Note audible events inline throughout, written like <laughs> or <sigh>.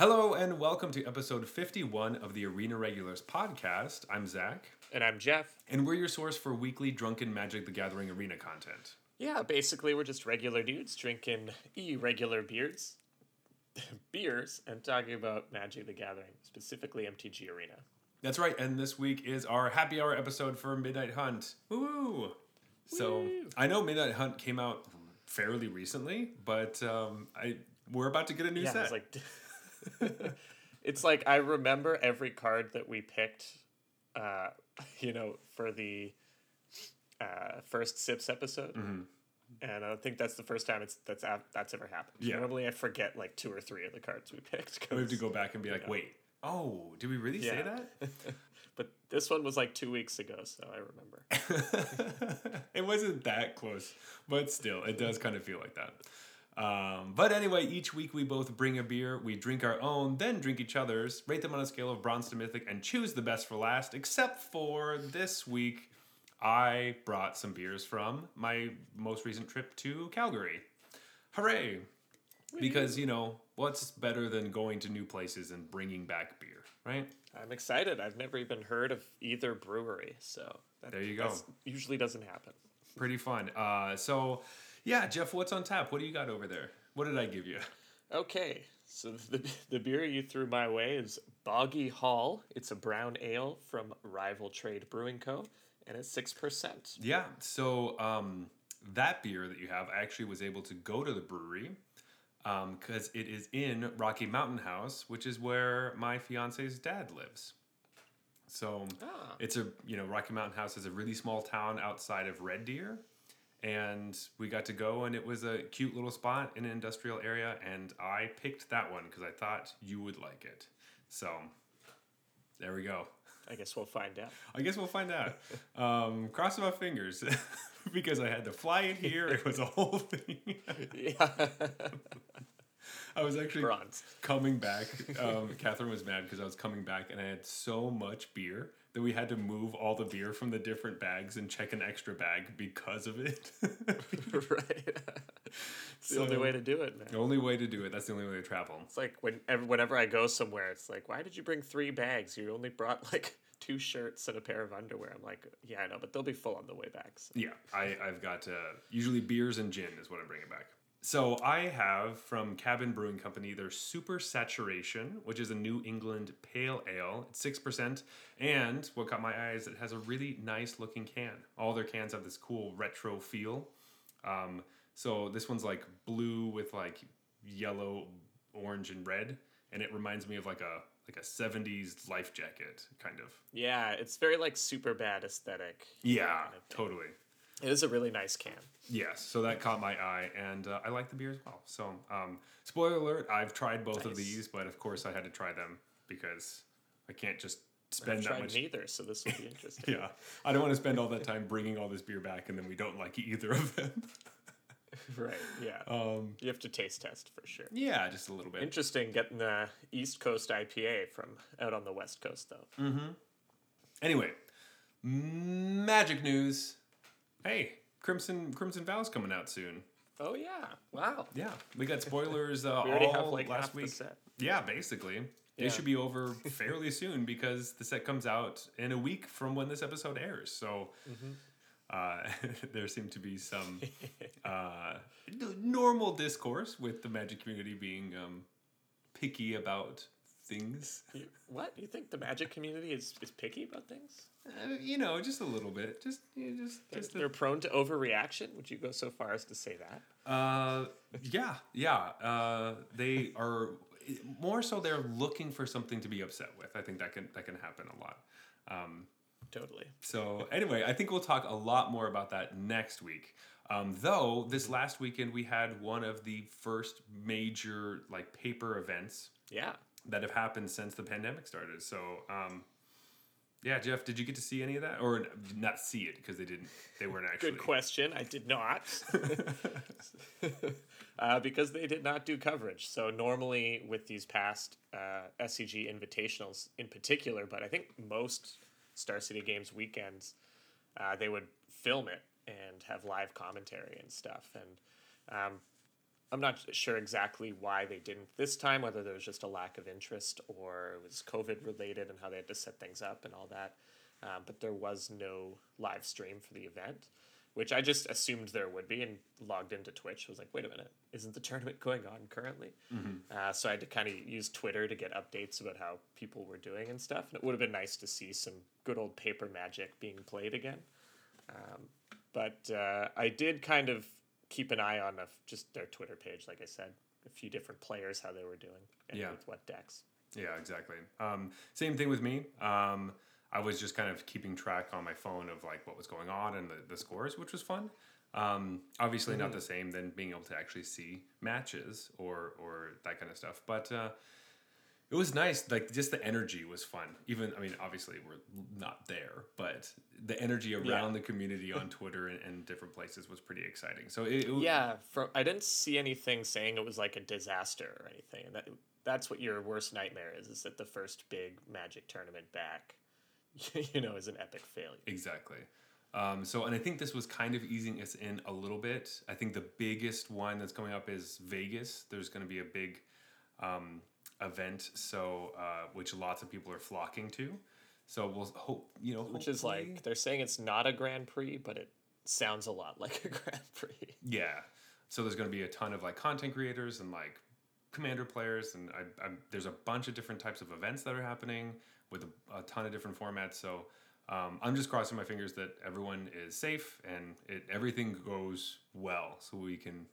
Hello and welcome to episode 51 of the Arena Regulars podcast. I'm Zach, And I'm Jeff. and we're your source for weekly Drunken Magic the Gathering arena content. Yeah, basically we're just regular dudes drinking irregular beers, <laughs> beers, and talking about Magic the Gathering, specifically MTG Arena. That's right, and this week is our happy hour episode for Midnight Hunt. Woo! So Woo! I know Midnight Hunt came out fairly recently, but um, I we're about to get a new Yeah, set. it's like <laughs> <laughs> it's like I remember every card that we picked, uh, <laughs> you know, for the uh, first Sips episode. And I think that's the first time it's that's that's ever happened. Yeah. Normally, I forget like two or three of the cards we <laughs> picked. we have to go back and be like, know. wait, oh, did we really say that? but this one was like two weeks ago, so I remember. it wasn't that close, but still, it does kind of feel like that. Um, but anyway, each week we both bring a beer, we drink our own, then drink each other's, rate them on a scale of bronze to mythic, and choose the best for last. Except for this week, I brought some beers from my most recent trip to Calgary. Hooray! Because, you know, what's better than going to new places and bringing back beer, right? I'm excited. I've never even heard of either brewery, so that, There you go. that's- Usually doesn't happen. Pretty fun. Uh, so, yeah, Jeff, what's on tap? What do you got over there? What did I give you? Okay, so the the beer you threw my way is Boggy Hall. It's a brown ale from Rival Trade Brewing Co. and it's six percent. Yeah. So um, that beer that you have, I actually was able to go to the brewery because it is in Rocky Mountain House, which is where my fiance's dad lives. So Ah. it's a you know Rocky Mountain House is a really small town outside of Red Deer, and we got to go and it was a cute little spot in an industrial area, and I picked that one because I thought you would like it. So there we go. I guess we'll find out. <laughs> I guess we'll find out. Um, crossing my fingers <laughs> because I had to fly it here. It was a whole thing. yeah, <laughs> I was actually bronze. coming back. Um, Catherine was mad because I was coming back and I had so much beer that we had to move all the beer from the different bags and check an extra bag because of it. <laughs> right. it's the only way to do it, man. the only way to do it. That's the only way to travel. It's like whenever, whenever I go somewhere, it's like, why did you bring three bags? You only brought like two shirts and a pair of underwear. I'm like, yeah, I know, but they'll be full on the way back. So. Yeah, I, I've got uh, usually beers and gin is what I'm bringing back. So I have from Cabin Brewing Company their Super Saturation, which is a New England pale ale. It's six percent, and what caught my eye is it has a really nice looking can. All their cans have this cool retro feel. Um, so this one's like blue with like yellow, orange, and red, and it reminds me of like a like a '70s life jacket kind of. Yeah, it's very like super bad aesthetic. Yeah, kind of totally. It is a really nice can. Yes, so that caught my eye, and uh, I like the beer as well. So, um, spoiler alert: I've tried both of these, but of course I had to try them because I can't just I've spend that tried much. neither, so this will be <laughs> interesting. Yeah, I don't want to spend all that time bringing all this beer back, and then we don't like either of them. <laughs> right. Yeah. um, You have to taste test for sure. yeah, just a little bit. Interesting getting the East Coast IPA from out on the West Coast though. Mm. Hmm. Anyway, magic news. Hey, Crimson Crimson Vow's coming out soon. Oh yeah! Wow. Yeah, we got spoilers <laughs> uh, We already all have like last week. Yeah, basically. Yeah. It should be over <laughs> fairly soon because the set comes out in a week from when this episode airs. So Mm-hmm. uh, <laughs> there seemed to be some uh, normal discourse with the magic community being um, picky about things. You, what? You think the Magic community is, is picky about things? Uh, you know, just a little bit. Just, you know, just, They're, just. they're prone to overreaction. Would you go so far as to say that? Uh, yeah, yeah. Uh, they are more so. They're looking for something to be upset with. I think that can that can happen a lot. Um, Totally. So anyway, I think we'll talk a lot more about that next week. Um, though this last weekend we had one of the first major like paper events Yeah. That have happened since the pandemic started. So um, yeah, Jeff, did you get to see any of that, or not see it because they didn't? They weren't actually. Good question. I did not. <laughs> uh, because they did not do coverage. So, normally with these past uh, SCG invitationals in particular, but I think most Star City Games weekends, uh, they would film it and have live commentary and stuff. And um, I'm not sure exactly why they didn't this time, whether there was just a lack of interest or it was COVID related and how they had to set things up and all that. Um, but there was no live stream for the event, which I just assumed there would be and logged into Twitch. I was like, wait a minute, isn't the tournament going on currently? Uh, so I had to kind of use Twitter to get updates about how people were doing and stuff. And it would have been nice to see some good old paper magic being played again. Um, but uh, I did kind of keep an eye on just their Twitter page, like I said, a few different players, how they were doing, and Yeah. with what decks. Yeah, exactly. Um, same thing with me. Um, I was just kind of keeping track on my phone of like what was going on and the, the scores, which was fun. Um, obviously, not the same than being able to actually see matches or or that kind of stuff. But uh, it was nice. Like just the energy was fun. Even I mean, obviously we're not there, but the energy around Yeah. the community on Twitter and, and different places was pretty exciting. So it, it Yeah, from I didn't see anything saying it was like a disaster or anything. That that's what your worst nightmare is: is that the first big Magic tournament back, <laughs> you know, is an epic failure. Exactly. Um, so, and I think this was kind of easing us in a little bit. I think the biggest one that's coming up is Vegas. There's going to be a big um, event, so uh, which lots of people are flocking to. So we'll hope you know, Which is like they're saying it's not a Grand Prix, but it sounds a lot <laughs> like a Grand Prix. yeah. So there's going to be a ton of like content creators and like commander players, and I, I, there's a bunch of different types of events that are happening with a, a ton of different formats. So um, I'm just crossing my fingers that everyone is safe and it everything goes well, so we can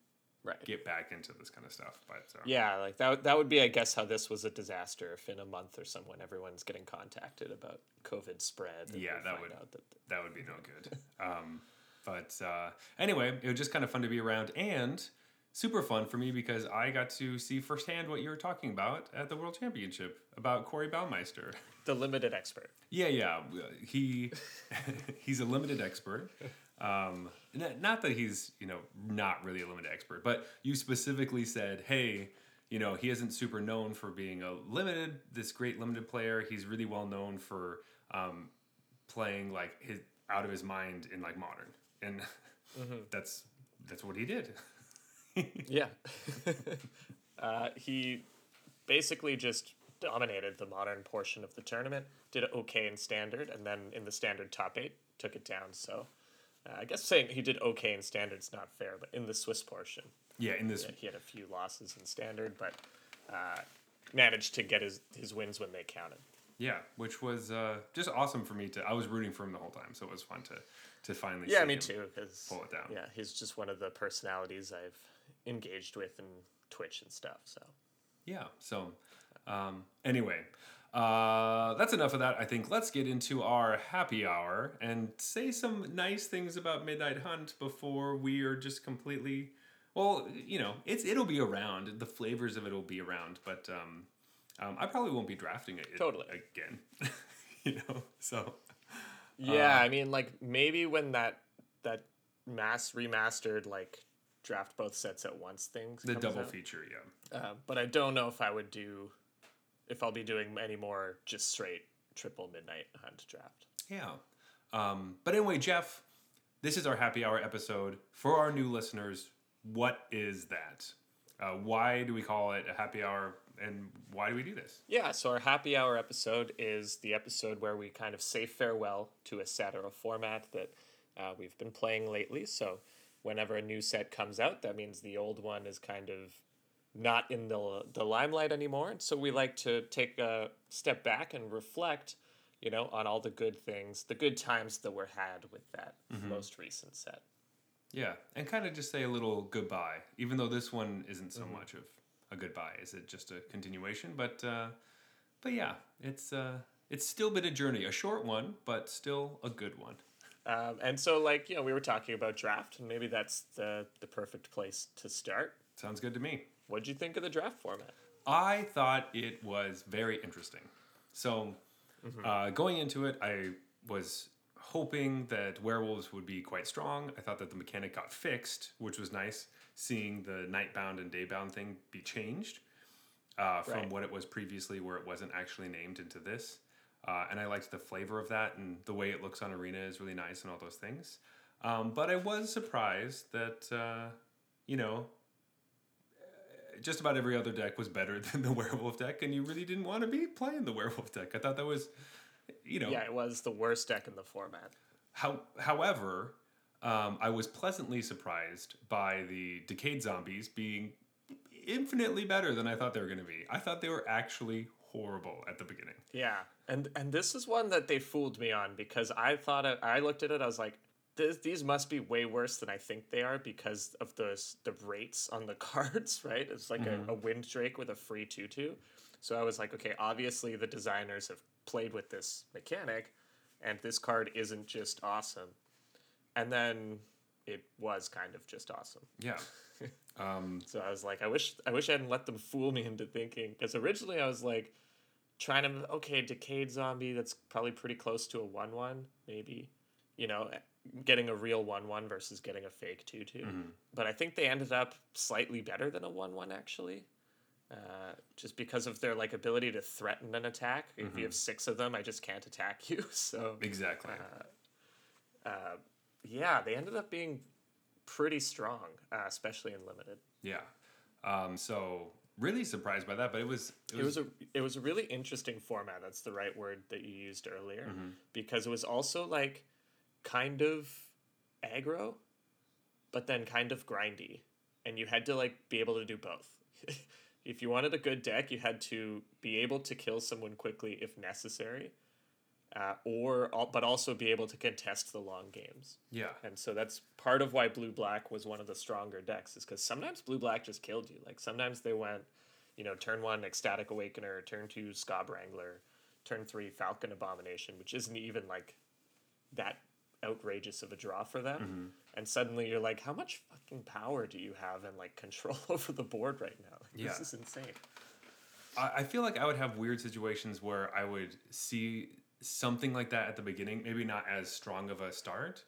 Right. get back into this kind of stuff. But uh, Yeah, like that. That would be, I guess, how this was a disaster. If in a month or so, when everyone's getting contacted about COVID spread, and Yeah, that would- that that would be no good. Um, but uh, anyway, it was just kind of fun to be around and super fun for me because I got to see firsthand what you were talking about at the World Championship about Corey Baumeister. the limited expert. Yeah, yeah, he <laughs> he's a limited expert. Um, not that he's you know not really a limited expert, but you specifically said, hey. You know, he isn't super known for being a limited, this great limited player. He's really well known for um, playing like his out of his mind in like modern, and <laughs> that's that's what he did. <laughs> Yeah. <laughs> uh, he basically just dominated the modern portion of the tournament, did okay in standard, and then in the standard top eight, took it down. So uh, I guess saying he did okay in standard's not fair, but in the Swiss portion, yeah, in this he had a few losses in standard, but uh, managed to get his, his wins when they counted. yeah, which was uh, just awesome for me to. I was rooting for him the whole time, so it was fun to to finally. Yeah, see me too. Pull it down. Yeah, he's just one of the personalities I've engaged with in Twitch and stuff. So Yeah. So, um, anyway, uh, that's enough of that. I think let's get into our happy hour and say some nice things about Midnight Hunt before we are just completely. Well, you know, it's it'll be around. The flavors of it will be around, but um, um, I probably won't be drafting it Totally. again. <laughs> you know, so yeah, I mean, like maybe when that that mass remastered like draft both sets at once things the double out. feature, yeah. Uh, but I don't know if I would do if I'll be doing any more just straight triple midnight hunt draft. Yeah. Um, but anyway, Jeff, this is our happy hour episode. For our new listeners, what is that? Uh, why do we call it a happy hour and why do we do this? Yeah, so our happy hour episode is the episode where we kind of say farewell to a set or a format that uh, we've been playing lately. So whenever a new set comes out, that means the old one is kind of not in the the limelight anymore. And so we like to take a step back and reflect, you know, on all the good things, the good times that were had with that most recent set. Yeah, and kind of just say a little goodbye, even though this one isn't so much of a goodbye. Is it just a continuation? But uh, but yeah, it's uh, it's still been a journey, a short one, but still a good one. Um, and so, like you know, we were talking about draft, and maybe that's the the perfect place to start. Sounds good to me. What'd you think of the draft format? I thought it was very interesting. So, uh, going into it, I was hoping that werewolves would be quite strong. I thought that the mechanic got fixed, which was nice. Seeing the nightbound and daybound thing be changed uh, from Right. what it was previously, where it wasn't actually named into this. Uh, and I liked the flavor of that, and the way it looks on Arena is really nice, and all those things. Um, but I was surprised that uh, you know just about every other deck was better <laughs> than the werewolf deck, and you really didn't want to be playing the werewolf deck. I thought that was, you know, Yeah, it was the worst deck in the format. how, however, um, I was pleasantly surprised by the Decayed Zombies being infinitely better than I thought they were going to be. I thought they were actually horrible at the beginning. Yeah, and and this is one that they fooled me on because I thought it, I looked at it, I was like, this, these must be way worse than I think they are because of the the rates on the <laughs> cards, right? It's like a, a wind drake with a free two two. So I was like, okay, obviously the designers have played with this mechanic, and this card isn't just awesome. And then it was kind of just awesome. Yeah. <laughs> Um, So I was like, I wish I wish I hadn't let them fool me into thinking because originally I was like trying to okay, decayed zombie that's probably pretty close to a one one maybe, you know, getting a real one one versus getting a fake two-two, But I think they ended up slightly better than a one one actually. Uh, just because of their like ability to threaten an attack. If you have six of them, I just can't attack you. <laughs> So exactly. uh, yeah, they ended up being pretty strong, uh, especially in limited. yeah. Um, so really surprised by that, but it was It was a it was a really interesting format. That's the right word that you used earlier, because it was also like kind of aggro, but then kind of grindy, and you had to like be able to do both. <laughs> if you wanted a good deck, you had to be able to kill someone quickly if necessary, uh, or but also be able to contest the long games. yeah. And so that's part of why blue black was one of the stronger decks, is because sometimes blue black just killed you. Like sometimes they went, you know, turn one ecstatic awakener, turn two Scob Wrangler, turn three Falcon Abomination, which isn't even like that outrageous of a draw for them. Mm-hmm. And suddenly you're like, how much fucking power do you have and like control <laughs> over the board right now? Like, Yeah. This is insane. I, I feel like I would have weird situations where I would see something like that at the beginning, maybe not as strong of a start,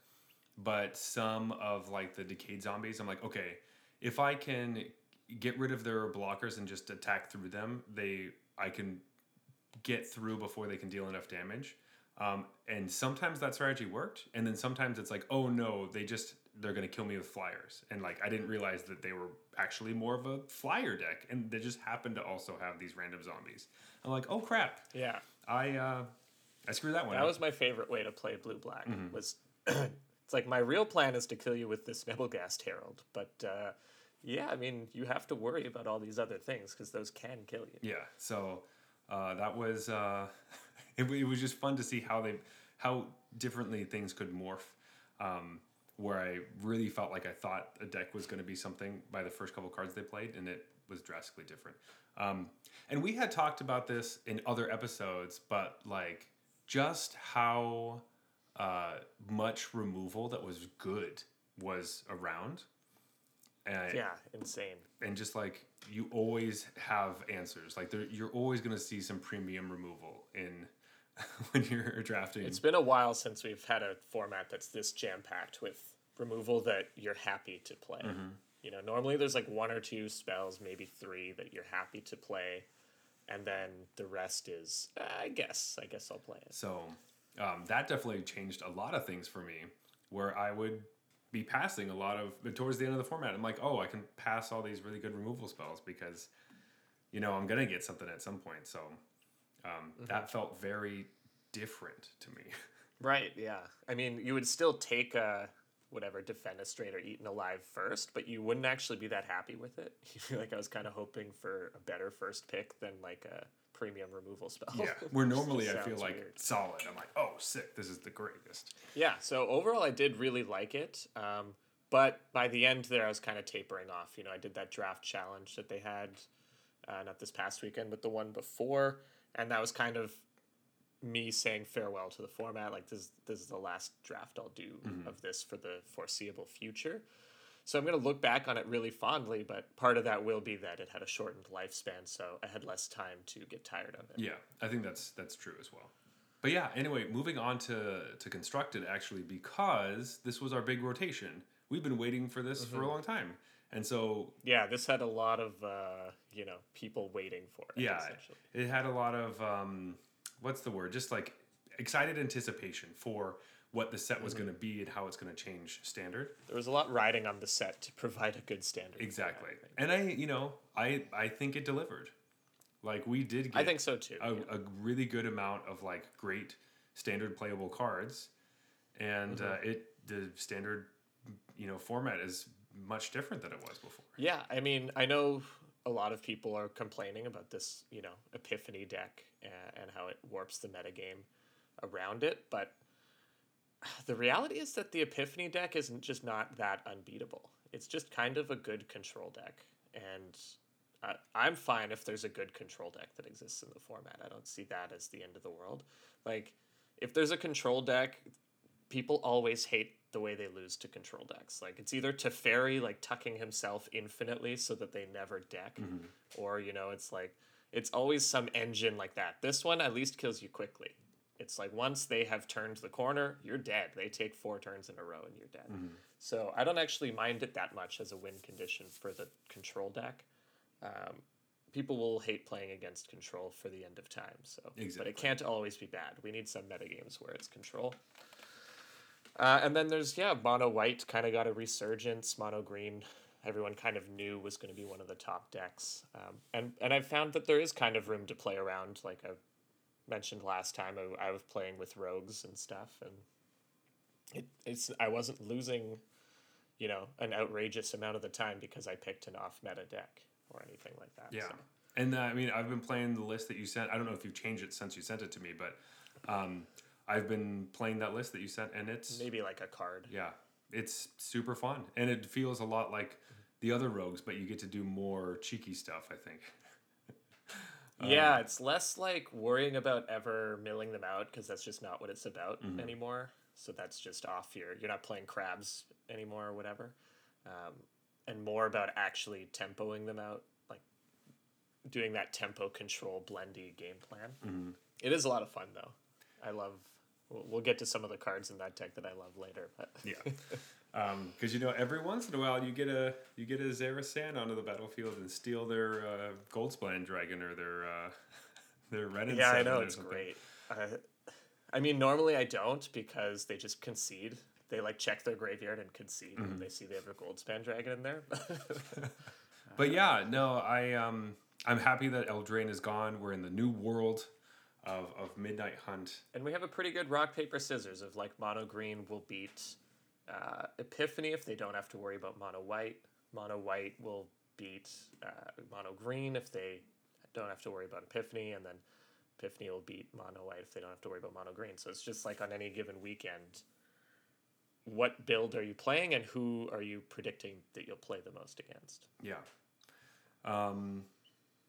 but some of like the decayed zombies, I'm like, okay, if I can get rid of their blockers and just attack through them, they I can get through before they can deal enough damage. Um, and sometimes that strategy worked, and then sometimes it's like, oh no, they just they're gonna kill me with flyers, and like I didn't realize that they were actually more of a flyer deck, and they just happened to also have these random zombies. I'm like, oh crap, Yeah. I uh, I screwed that one. That up. was my favorite way to play blue black. Was <clears throat> it's like my real plan is to kill you with this Nebelgast Herald, but uh, yeah, I mean you have to worry about all these other things because those can kill you. Yeah. So uh, that was uh, <laughs> it, it was just fun to see how they how differently things could morph. Um, where I really felt like I thought a deck was going to be something by the first couple cards they played, and it was drastically different. Um, and we had talked about this in other episodes, but like just how uh, much removal that was good was around. And Yeah, insane. and just like you always have answers like there, you're always going to see some premium removal in <laughs> when you're drafting It's been a while since we've had a format that's this jam packed with removal that you're happy to play. You know, normally there's like one or two spells, maybe three that you're happy to play, and then the rest is, uh, I guess, I guess I'll play it. so um, that definitely changed a lot of things for me where i would be passing a lot of but towards the end of the format i'm like oh i can pass all these really good removal spells because you know i'm going to get something at some point so um, that felt very different to me <laughs> Right. Yeah. I mean, you would still take a whatever defenestrate or eaten alive first, but you wouldn't actually be that happy with it. <laughs> You feel like I was kind of hoping for a better first pick than like a premium removal spell. yeah <laughs> where normally i feel like weird. solid i'm like oh sick this is the greatest Yeah. So overall, I did really like it. Um, but by the end there, I was kind of tapering off. You know, I did that draft challenge that they had, uh, not this past weekend, but the one before, and that was kind of me saying farewell to the format. Like this, this is the last draft I'll do mm-hmm. of this for the foreseeable future. So I'm going to look back on it really fondly, but part of that will be that it had a shortened lifespan, so I had less time to get tired of it. Yeah, I think that's that's true as well. But yeah, anyway, moving on to to constructed actually because this was our big rotation. We've been waiting for this for a mm-hmm. long time, and so Yeah, this had a lot of uh, you know people waiting for it. yeah, essentially. it had a lot of um, what's the word? Just like excited anticipation for what the set was going to be and how it's going to change standard. There was a lot riding on the set to provide a good standard. for that, Exactly. I. And I, you know, I I think it delivered. Like we did get I think so too. a, yeah. a really good amount of like great standard playable cards and Mm-hmm. uh, it the standard you know format is much different than it was before. Yeah, I mean, I know a lot of people are complaining about this, you know, Epiphany deck and, and how it warps the metagame around it, but the reality is that the Epiphany deck isn't just not that unbeatable. It's just kind of a good control deck, and I'm fine if there's a good control deck that exists in the format. I don't see that as the end of the world. Like, if there's a control deck, people always hate the way they lose to control decks. Like it's either Teferi like tucking himself infinitely so that they never deck, or you know, it's like it's always some engine like that. This one at least kills you quickly. It's like once they have turned the corner, you're dead. They take four turns in a row and you're dead. So I don't actually mind it that much as a win condition for the control deck. Um, people will hate playing against control for the end of time. So, but it can't always be bad. We need some metagames where it's control. Uh, and then there's yeah, mono white kind of got a resurgence. Mono green, everyone kind of knew was going to be one of the top decks. Um, and and I've found that there is kind of room to play around. Like I mentioned last time, I, I was playing with rogues and stuff, and it it's I wasn't losing, you know, an outrageous amount of the time because I picked an off meta deck or anything like that. Yeah. so. And uh, I mean, I've been playing the list that you sent. I don't know if you've changed it since you sent it to me, but um, I've been playing that list that you sent, and it's maybe like a card. yeah, it's super fun, and it feels a lot like the other rogues, but you get to do more cheeky stuff. I think. <laughs> Yeah, um, it's less like worrying about ever milling them out because that's just not what it's about mm-hmm. anymore. So that's just off your. You're not playing crabs anymore or whatever, um, and more about actually tempoing them out, like doing that tempo control blendy game plan. Mm-hmm. It is a lot of fun though. I love. We'll, get to some of the cards in that deck that I love later, but <laughs> Yeah. Because you know, every once in a while, you get a you get a Zareth San onto the battlefield and steal their uh, Goldspan Dragon or their uh, <laughs> their Wrenn and yeah, I know it's something. great. Uh, I mean, normally I don't because they just concede. They like check their graveyard and concede Mm-hmm. when they see they have a Goldspan Dragon in there. <laughs> But yeah, no, I um I'm happy that Eldraine is gone. We're in the new world of, of Midnight Hunt. and we have a pretty good rock paper scissors of like mono green will beat uh, Epiphany if they don't have to worry about mono white. Mono white will beat uh, mono green if they don't have to worry about Epiphany, and then Epiphany will beat mono white if they don't have to worry about mono green. So it's just like on any given weekend, what build are you playing and who are you predicting that you'll play the most against? Yeah. Um,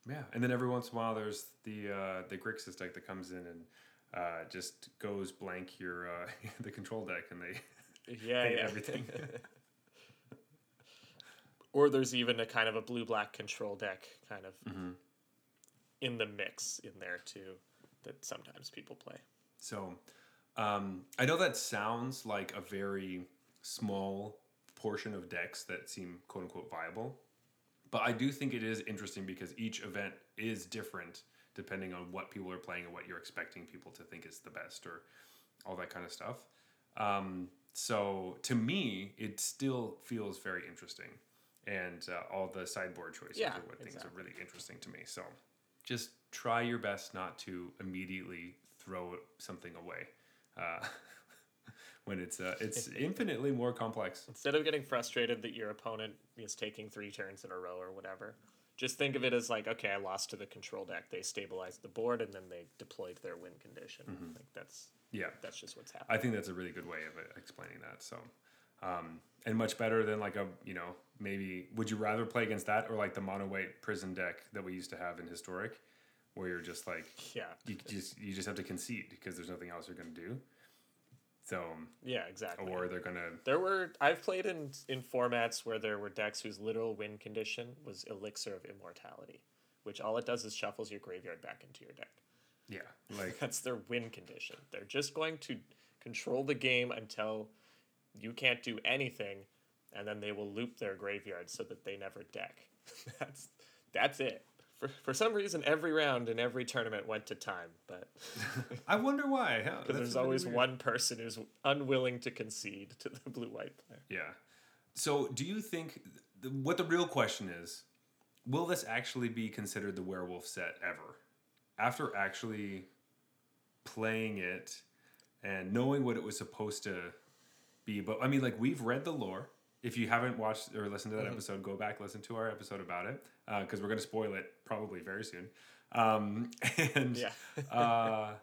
yeah, and then every once in a while, there's the uh, the Grixis deck that comes in and uh, just goes blank your uh, <laughs> the control deck, and they Yeah, <laughs> yeah. everything. <laughs> or there's even a kind of a blue black control deck kind of Mm-hmm. in the mix in there too that sometimes people play. So um, I know that sounds like a very small portion of decks that seem quote unquote viable, but I do think it is interesting because each event is different depending on what people are playing and what you're expecting people to think is the best or all that kind of stuff. Um, so to me, it still feels very interesting, and uh, all the sideboard choices Yeah, are what things exactly. are really interesting to me. So just try your best not to immediately throw something away uh, <laughs> when it's uh, it's infinitely more complex. Instead of getting frustrated that your opponent is taking three turns in a row or whatever, just think of it as like, okay, I lost to the control deck. They stabilized the board and then they deployed their win condition. Like that's Yeah, that's just what's happening. Mm-hmm. I think that's a really good way of uh, explaining that. So, um, and much better than like a you know maybe would you rather play against that or like the mono white prison deck that we used to have in historic, where you're just like yeah. you just you just have to concede because there's nothing else you're gonna do. So, Yeah, exactly. or they're gonna There were I've played in in formats where there were decks whose literal win condition was Elixir of Immortality, which all it does is shuffles your graveyard back into your deck. yeah like <laughs> That's their win condition. They're just going to control the game until you can't do anything, and then they will loop their graveyard so that they never deck. <laughs> that's that's it for, for some reason, every round in every tournament went to time, but <laughs> I wonder why. Because there's always weird. one person who's unwilling to concede to the blue white player. Yeah. So, do you think th- what the real question is? Will this actually be considered the werewolf set ever? After actually playing it and knowing what it was supposed to be, but I mean, like we've read the lore. If you haven't watched or listened to that episode, go back listen to our episode about it because we're going to spoil it probably very soon. Um, <laughs> and Yeah. uh,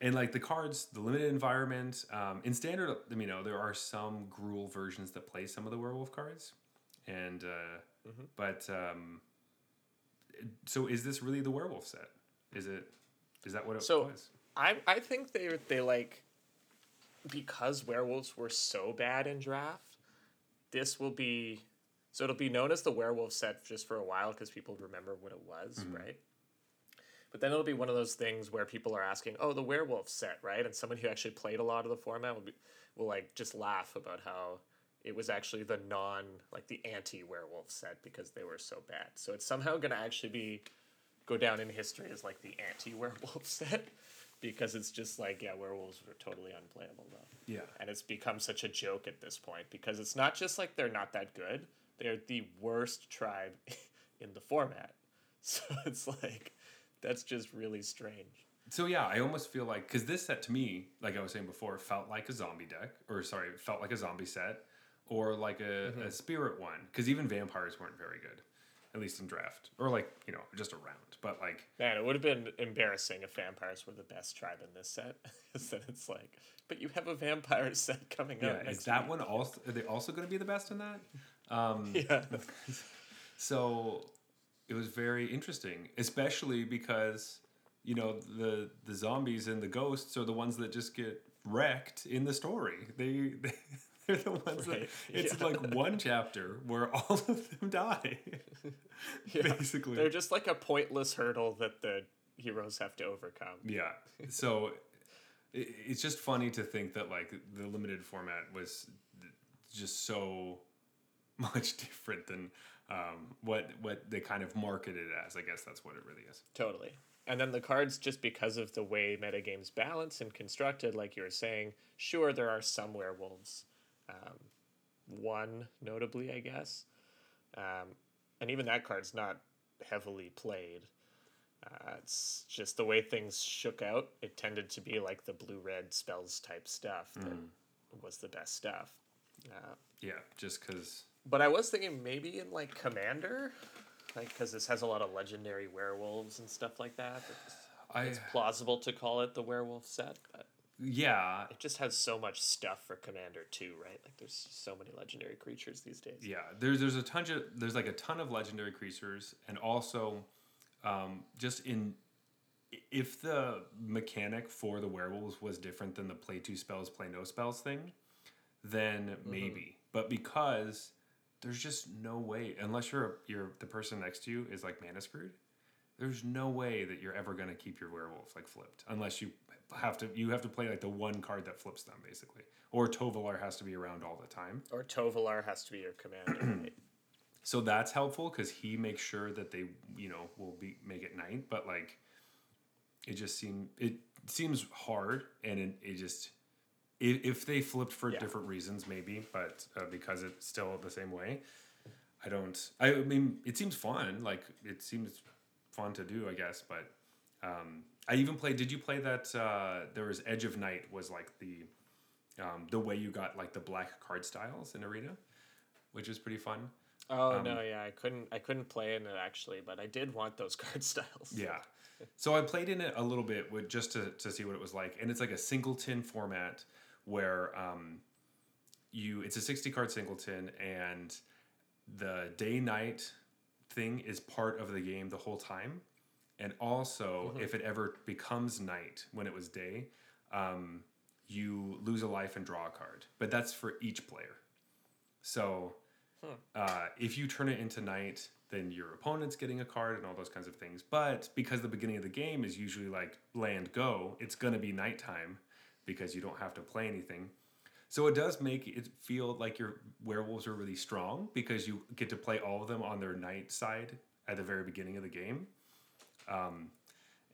and like the cards, the limited environment. Um, in standard, you know, there are some Gruul versions that play some of the werewolf cards, and uh, but um, so is this really the werewolf set? Is it? Is that what it So- was? I I think they they like because werewolves were so bad in draft. This will be so it'll be known as the werewolf set just for a while because people remember what it was, mm-hmm. right? But then it'll be one of those things where people are asking, "Oh, the werewolf set, right?" And someone who actually played a lot of the format will be will like just laugh about how it was actually the non like the anti werewolf set because they were so bad. So it's somehow going to actually be go down in history as like the anti werewolf <laughs> set because it's just like yeah, werewolves were totally unplayable though. Yeah. And it's become such a joke at this point because it's not just like they're not that good; they're the worst tribe <laughs> in the format. <laughs> So it's like that's just really strange. So yeah, I almost feel like because this set to me, like I was saying before, felt like a zombie deck, or sorry, felt like a zombie set, or like a, mm-hmm. a spirit one. Because even vampires weren't very good, at least in draft, or like you know just around. But like Man, it would have been embarrassing if vampires were the best tribe in this set. <laughs> Because then it's like, but you have a vampire set coming yeah, up. is that week. one also? Are they also going to be the best in that? Um, <laughs> Yeah. So it was very interesting, especially because you know the the zombies and the ghosts are the ones that just get wrecked in the story. They, <laughs> they <laughs> they're the ones Right, that it's yeah. like one chapter where all of them die. <laughs> Yeah. Basically, They're just like a pointless hurdle that the heroes have to overcome. yeah. So it, it's just funny to think that like the limited format was just so much <laughs> different than um, what what they kind of marketed it as. I guess that's what it really is. Totally. And then the cards, just because of the way metagame's balance and constructed, like you were saying, sure, there are some werewolves. Um, one, notably, I guess. Um, and even that card's not heavily played. Uh, it's just the way things shook out. It tended to be like the blue red spells type stuff that was the best stuff. Uh, Yeah, just because. but I was thinking maybe in like Commander, like because this has a lot of legendary werewolves and stuff like that. It's, I it's plausible to call it the werewolf set, but yeah it just has so much stuff for Commander too, right? Like there's so many legendary creatures these days. yeah. There's there's a ton of there's like a ton of legendary creatures, and also um, just in if the mechanic for the werewolves was different than the play two spells, play no spells thing, then maybe. But because there's just no way unless you're you're the person next to you is like mana screwed. There's no way that you're ever gonna keep your werewolf like flipped unless you have to you have to play like the one card that flips them basically, or Tovalar has to be around all the time. Or Tovalar has to be your commander. <clears throat> right? So that's helpful because he makes sure that they, you know, will be make it night. But like, it just seem it seems hard, and it, it just if, if they flipped for Yeah. different reasons, maybe, but uh, because it's still the same way, I don't. I mean, it seems fun. Like it seems fun to do, I guess. But um, I even played. Did you play that? Uh, there was Edge of Night was like the um, the way you got like the black card styles in Arena, which was pretty fun. oh no, yeah, I couldn't I couldn't play in it actually, but I did want those <laughs> card styles. Yeah. So I played in it a little bit with just to, to see what it was like, and it's like a singleton format where um, you it's a sixty card singleton, and the day night thing is part of the game the whole time, and also if it ever becomes night when it was day, um, you lose a life and draw a card, but that's for each player. So uh, if you turn it into night, then your opponent's getting a card and all those kinds of things. But because the beginning of the game is usually like land go, it's going to be nighttime because you don't have to play anything. So it does make it feel like your werewolves are really strong because you get to play all of them on their night side at the very beginning of the game. um,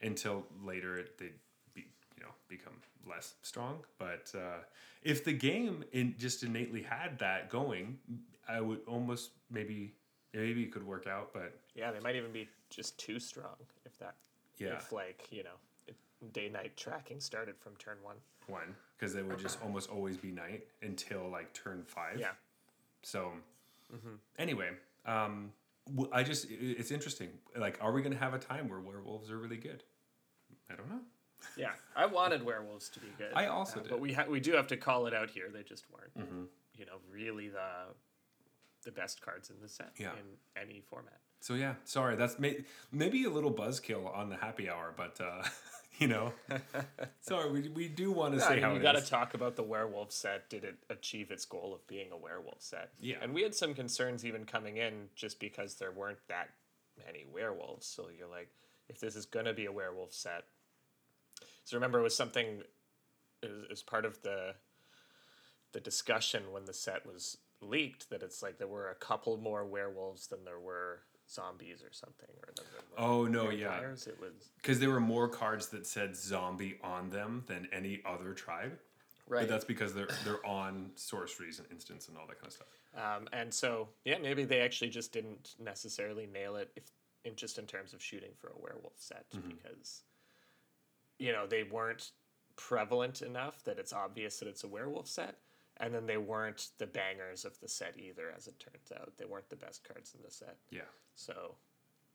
until later it, they be, you know become less strong. But uh, if the game in just innately had that going, I would almost maybe maybe it could work out. But Yeah, they might even be just too strong if that. Yeah. If like you know, day night tracking started from turn one. one because it would just almost always be night until like turn five. Yeah. So, anyway, um, I just it's interesting. Like, are we gonna have a time where werewolves are really good? I don't know. Yeah, I wanted werewolves to be good. I also uh, did. but we ha- we do have to call it out here. They just weren't. You know, really the the best cards in the set Yeah. in any format. So yeah, sorry. That's may- maybe a little buzzkill on the happy hour, but uh, <laughs> you know, <laughs> sorry. We, we do want to Yeah, I mean, how we got to talk about the werewolf set. Did it achieve its goal of being a werewolf set? Yeah. And we had some concerns even coming in just because there weren't that many werewolves. So you're like, if this is going to be a werewolf set. So remember, it was something, it was, it was part of the, the discussion when the set was leaked that it's like there were a couple more werewolves than there were zombies or something. Or than there were Oh no, yeah. It was. because there were more cards that said zombie on them than any other tribe. Right. But that's because they're they're on sorceries and instants and all that kind of stuff. Um, and so, yeah, maybe they actually just didn't necessarily nail it, if in just in terms of shooting for a werewolf set, because you know they weren't prevalent enough that it's obvious that it's a werewolf set, and then they weren't the bangers of the set either. As it turns out, they weren't the best cards in the set. Yeah. So,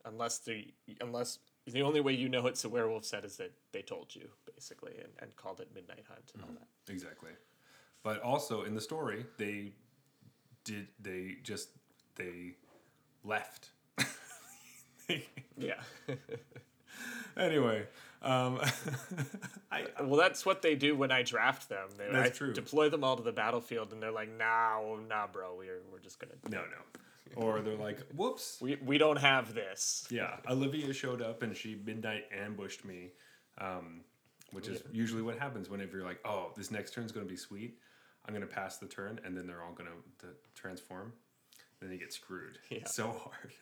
unless the unless the only way you know it's a werewolf set is that they told you basically and, and called it Midnight Hunt and all mm-hmm. that. Exactly. But also in the story, they did they just they left. <laughs> <laughs> Yeah. <laughs> anyway, um, <laughs> I Well, that's what they do when I draft them. They, That's I true. deploy them all to the battlefield, and they're like, "Nah, nah, bro, we're we're just gonna no no, or they're like, whoops. we we don't have this." Yeah, Olivia showed up and she midnight ambushed me, um, which is usually what happens whenever you're like, oh, this next turn's gonna be sweet. I'm gonna pass the turn, and then they're all gonna transform. Then you get screwed Yeah. so hard.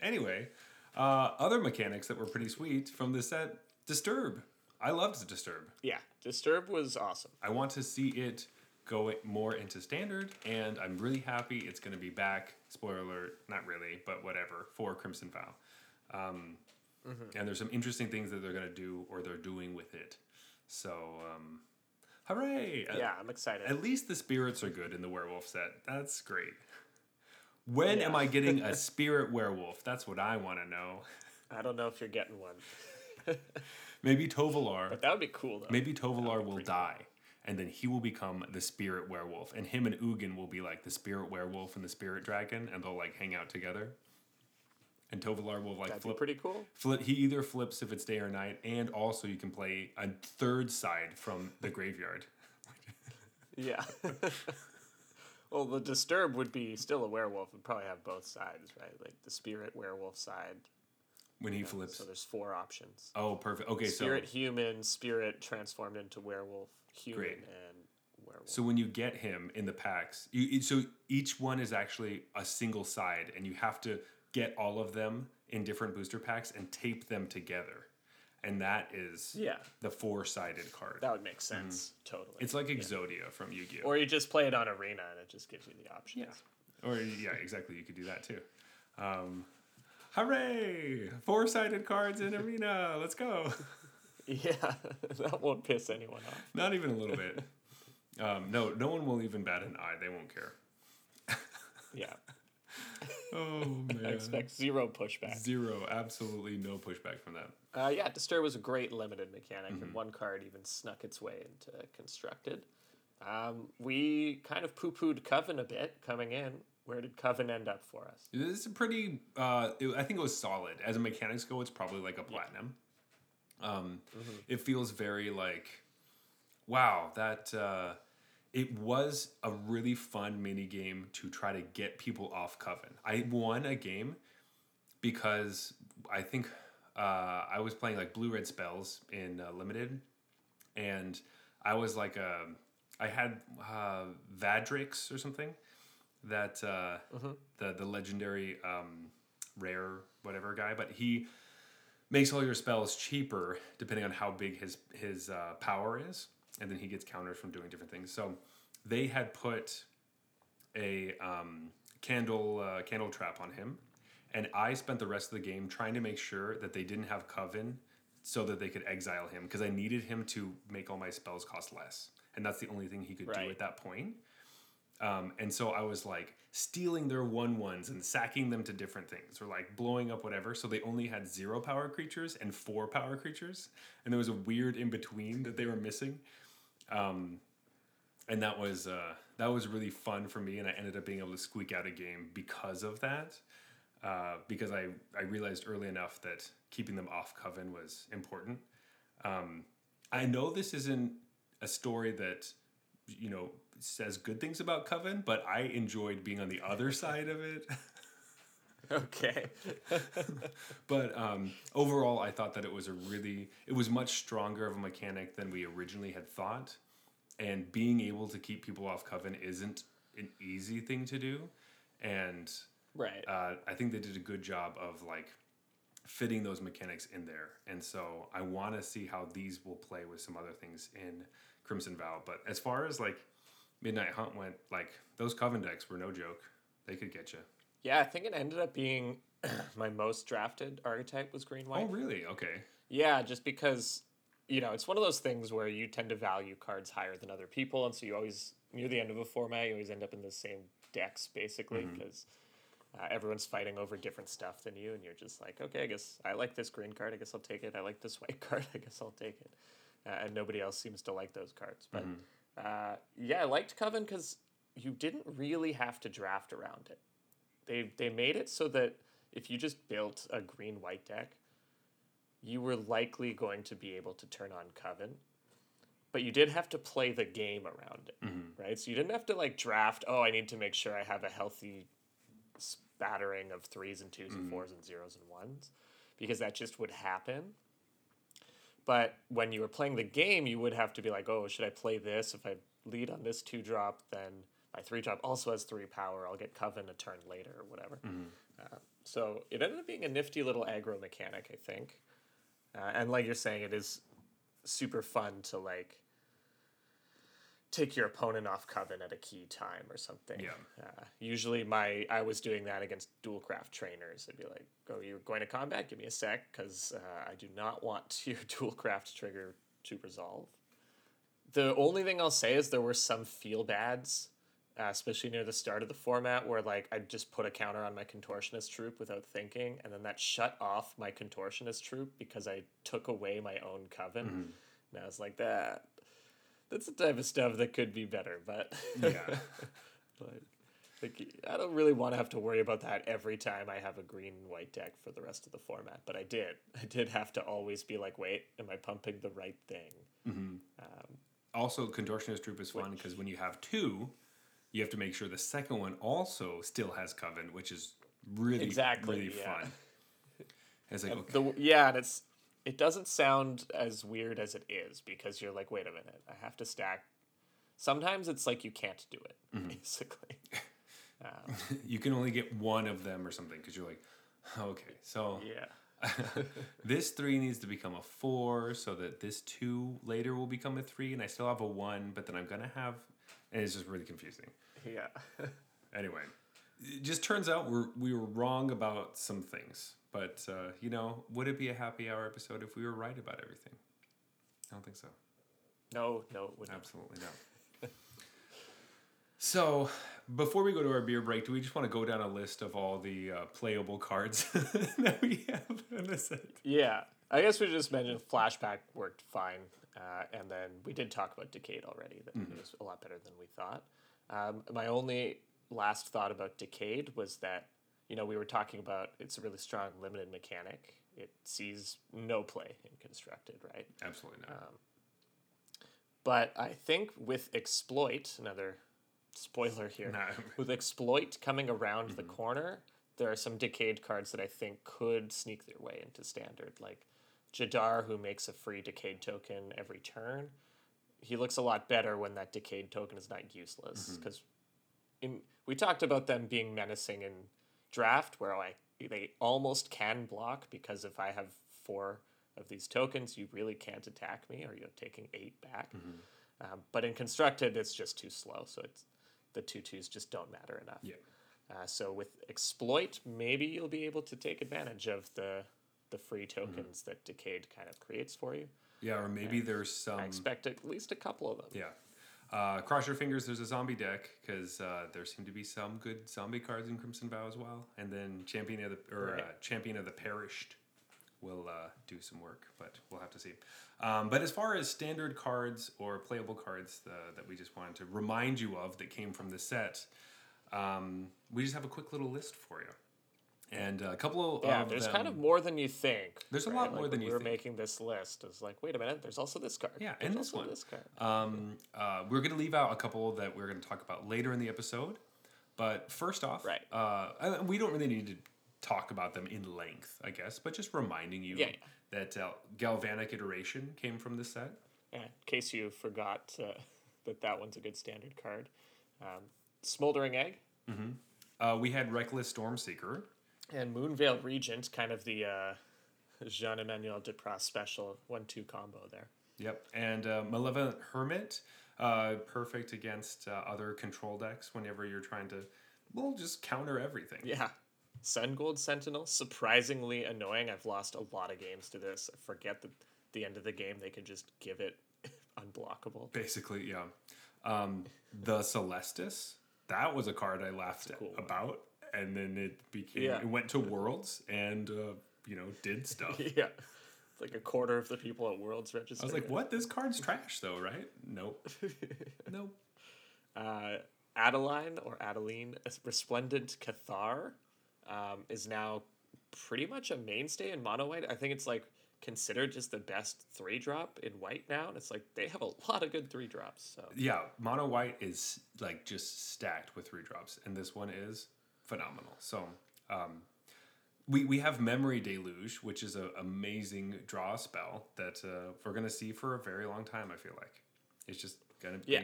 Anyway, uh, other mechanics that were pretty sweet from the set, Disturb. I loved Disturb. Yeah, Disturb was awesome. I want to see it go more into standard, and I'm really happy it's going to be back. Spoiler alert, not really, but whatever, for Crimson Vow. Um, And there's some interesting things that they're going to do or they're doing with it. So, um, hooray! Yeah, I'm excited. At least the spirits are good in the werewolf set. That's great. When am I getting a <laughs> spirit werewolf? That's what I want to know. I don't know if you're getting one, <laughs> Maybe Tovalar. but that would be cool though. Maybe Tovalar will die, and then he will become the spirit werewolf, and him and Ugin will be like the spirit werewolf and the spirit dragon, and they'll like hang out together. And Tovalar will like That'd be flip. pretty cool. Flip. He either flips if it's day or night, and also you can play a third side from the graveyard. Yeah. <laughs> well, the Disturb would be still a werewolf. Would probably have both sides, right? Like the spirit werewolf side. When he flips. So there's four options. oh, perfect. Okay, so Spirit so human, spirit transformed into werewolf, human, Great. and werewolf. so when you get him in the packs, you- so each one is actually a single side, and you have to get all of them in different booster packs and tape them together, and that is yeah, the four-sided card. that would make sense. Totally. Mm-hmm. It's like Exodia from Yu-Gi-Oh. or you just play it on Arena and it just gives you the options. Yeah. Or yeah, exactly. You could do that too. Um, hooray! Four-sided cards in Arena. Let's go. <laughs> Yeah, <laughs> that won't piss anyone off. Not even a little bit. Um, no, no one will even bat an eye. They won't care. Yeah, <laughs> Oh <laughs> I expect zero pushback. Zero. Absolutely no pushback from that. Uh, yeah, Disturb was a great limited mechanic, Mm-hmm. and one card even snuck its way into constructed. Um, we kind of poo pooed Coven a bit coming in. Where did Coven end up for us? This is a pretty. Uh, it- I think it was solid as a mechanics go. It's probably like a platinum. Um, It feels very like, wow, that uh, it was a really fun mini game to try to get people off Coven. I won a game because I think uh, I was playing like blue red spells in uh, limited, and I was like a, I had uh, Vadrix or something, that uh, the the legendary um, rare whatever guy, but he makes all your spells cheaper depending on how big his his uh, power is, and then he gets counters from doing different things. So they had put a um, candle uh, candle trap on him, and I spent the rest of the game trying to make sure that they didn't have coven, so that they could exile him because I needed him to make all my spells cost less, and that's the only thing he could Right. do at that point. Um, and so I was like stealing their one ones and sacking them to different things or like blowing up whatever. So they only had zero power creatures and four power creatures. And there was a weird in between that they were missing. Um, and that was uh, that was really fun for me. And I ended up being able to squeak out a game because of that. Uh, because I, I realized early enough that keeping them off Coven was important. Um, I know this isn't a story that you know says good things about Coven, but I enjoyed being on the other <laughs> side of it. <laughs> Okay. <laughs> but um, overall, I thought that it was a really it was much stronger of a mechanic than we originally had thought, and being able to keep people off Coven isn't an easy thing to do, and right. uh, I think they did a good job of like fitting those mechanics in there. And so I want to see how these will play with some other things in Crimson Vow. But as far as like Midnight Hunt went, like those Coven decks were no joke. They could get you. Yeah, I think it ended up being <clears throat> my most drafted archetype was green white. Oh, really? Okay. Yeah, just because you know it's one of those things where you tend to value cards higher than other people, and so you always near the end of a format you always end up in the same decks basically because uh, everyone's fighting over different stuff than you, and you're just like, okay, I guess I like this green card. I guess I'll take it. I like this <laughs> white card. I guess I'll take it. Uh, and nobody else seems to like those cards, but uh, yeah, I liked Coven because you didn't really have to draft around it. They they made it so that if you just built a green white deck, you were likely going to be able to turn on Coven, but you did have to play the game around it, mm-hmm. right? So you didn't have to like draft. Oh, I need to make sure I have a healthy spattering of threes and 2s and mm-hmm. fours and zeros and ones, because that just would happen. But when you were playing the game, you would have to be like, oh, should I play this? If I lead on this two drop, then my three drop also has three power. I'll get Coven a turn later or whatever. Uh, so it ended up being a nifty little aggro mechanic, I think. Uh, and like you're saying, it is super fun to like take your opponent off coven at a key time or something. Yeah. Uh, usually, my I was doing that against Duelcraft trainers. I'd be like, "Oh, you're going to combat? Give me a sec, because uh, I do not want <laughs> your Duelcraft trigger to resolve." The only thing I'll say is there were some feel bads, uh, especially near the start of the format, where like I just put a counter on my Contortionist Troupe without thinking, and then that shut off my Contortionist Troupe because I took away my own coven. Mm-hmm. And I was like, that that's the type of stuff that could be better, but Yeah. <laughs> but like I don't really want to have to worry about that every time I have a green and white deck for the rest of the format. But I did. <laughs> I did have to always be like, wait, am I pumping the right thing? Mm-hmm. Um, also, Contortionist Troupe is fun because when you have two, you have to make sure the second one also still has Coven, which is really, Exactly, really yeah. fun. It's like, okay, The yeah, and it's it doesn't sound as weird as it is because you're like, wait a minute, I have to stack. Sometimes it's like you can't do it, basically. <laughs> Um, you can only get one of them or something because you're like, okay, so yeah. <laughs> this three needs to become a four so that this two later will become a three, and I still have a one, but then I'm gonna have, and it's just really confusing. Yeah. <laughs> Anyway, it just turns out we're we were wrong about some things, but uh, you know, would it be a happy hour episode if we were right about everything? I don't think so. no, no, it wouldn't. Absolutely not. <laughs> so, before we go to our beer break, do we just want to go down a list of all the uh, playable cards <laughs> that we have in the set? Yeah, I guess we just mentioned flashback worked fine, uh, and then we did talk about Decayed already. That it was a lot better than we thought. Um, my only last thought about Decayed was that you know we were talking about it's a really strong limited mechanic. It sees no play in constructed, right? Absolutely not. But I think with exploit, another spoiler here, <laughs> No. with exploit coming around the corner, there are some decayed cards that I think could sneak their way into standard, like Jadar, who makes a free decayed token every turn. He looks a lot better when that decayed token is not useless because in we talked about them being menacing in draft, where I they almost can block because if I have four of these tokens, you really can't attack me, or you're taking eight back. Um, but in constructed, it's just too slow, so it's the two twos just don't matter enough. Yeah. Uh, so with exploit, maybe you'll be able to take advantage of the the free tokens that Decayed kind of creates for you. Yeah, or maybe there's some. I expect at least a couple of them. Yeah. Uh, cross your fingers. There's a zombie deck because uh, there seem to be some good zombie cards in Crimson Vow as well. And then champion of the or Right. uh, champion of the perished will uh, do some work, but we'll have to see. Um, but as far as standard cards or playable cards uh, that we just wanted to remind you of that came from the set, um, we just have a quick little list for you. And a couple of Yeah, there's them- kind of more than you think. There's a lot more than you we were think. making this list. It's like, wait a minute, there's also this card. Yeah, There's and this also one. This card. Um, uh, we're going to leave out a couple that we're going to talk about later in the episode. But first off, Right. uh, we don't really need to talk about them in length, I guess, but just reminding you Yeah, that uh, Galvanic Iteration came from this set. Yeah, in case you forgot uh, <laughs> that that one's a good standard card. Um, Smoldering Egg Uh, we had Reckless Stormseeker. And Moonveil Regent, kind of the uh, Jean Emmanuel Depraz special one-two combo there. Yep. And uh, Malevolent Hermit, uh, perfect against uh, other control decks whenever you're trying to, well, just counter everything. Yeah. Sungold Sentinel, surprisingly annoying. I've lost a lot of games to this. I forget that the end of the game they can just give it <laughs> unblockable. Basically, yeah. Um, the Celestus, that was a card I laughed cool one. about, and then it became Yeah. it went to Worlds and uh, you know did <laughs> stuff. yeah. It's like a quarter of the people at Worlds registered. I was like, "What? This card's trash, though, right?" Nope. <laughs> nope. uh, Adeline or Adeline, Resplendent Cathar, um, is now pretty much a mainstay in mono white. I think it's like considered just the best three drop in white now. And it's like they have a <laughs> lot of good three drops. So Yeah, mono white is like just stacked with three drops, and this one is phenomenal. So, um, we we have Memory Deluge, which is an amazing draw spell that uh, we're gonna see for a very long time. I feel like it's just gonna be yeah,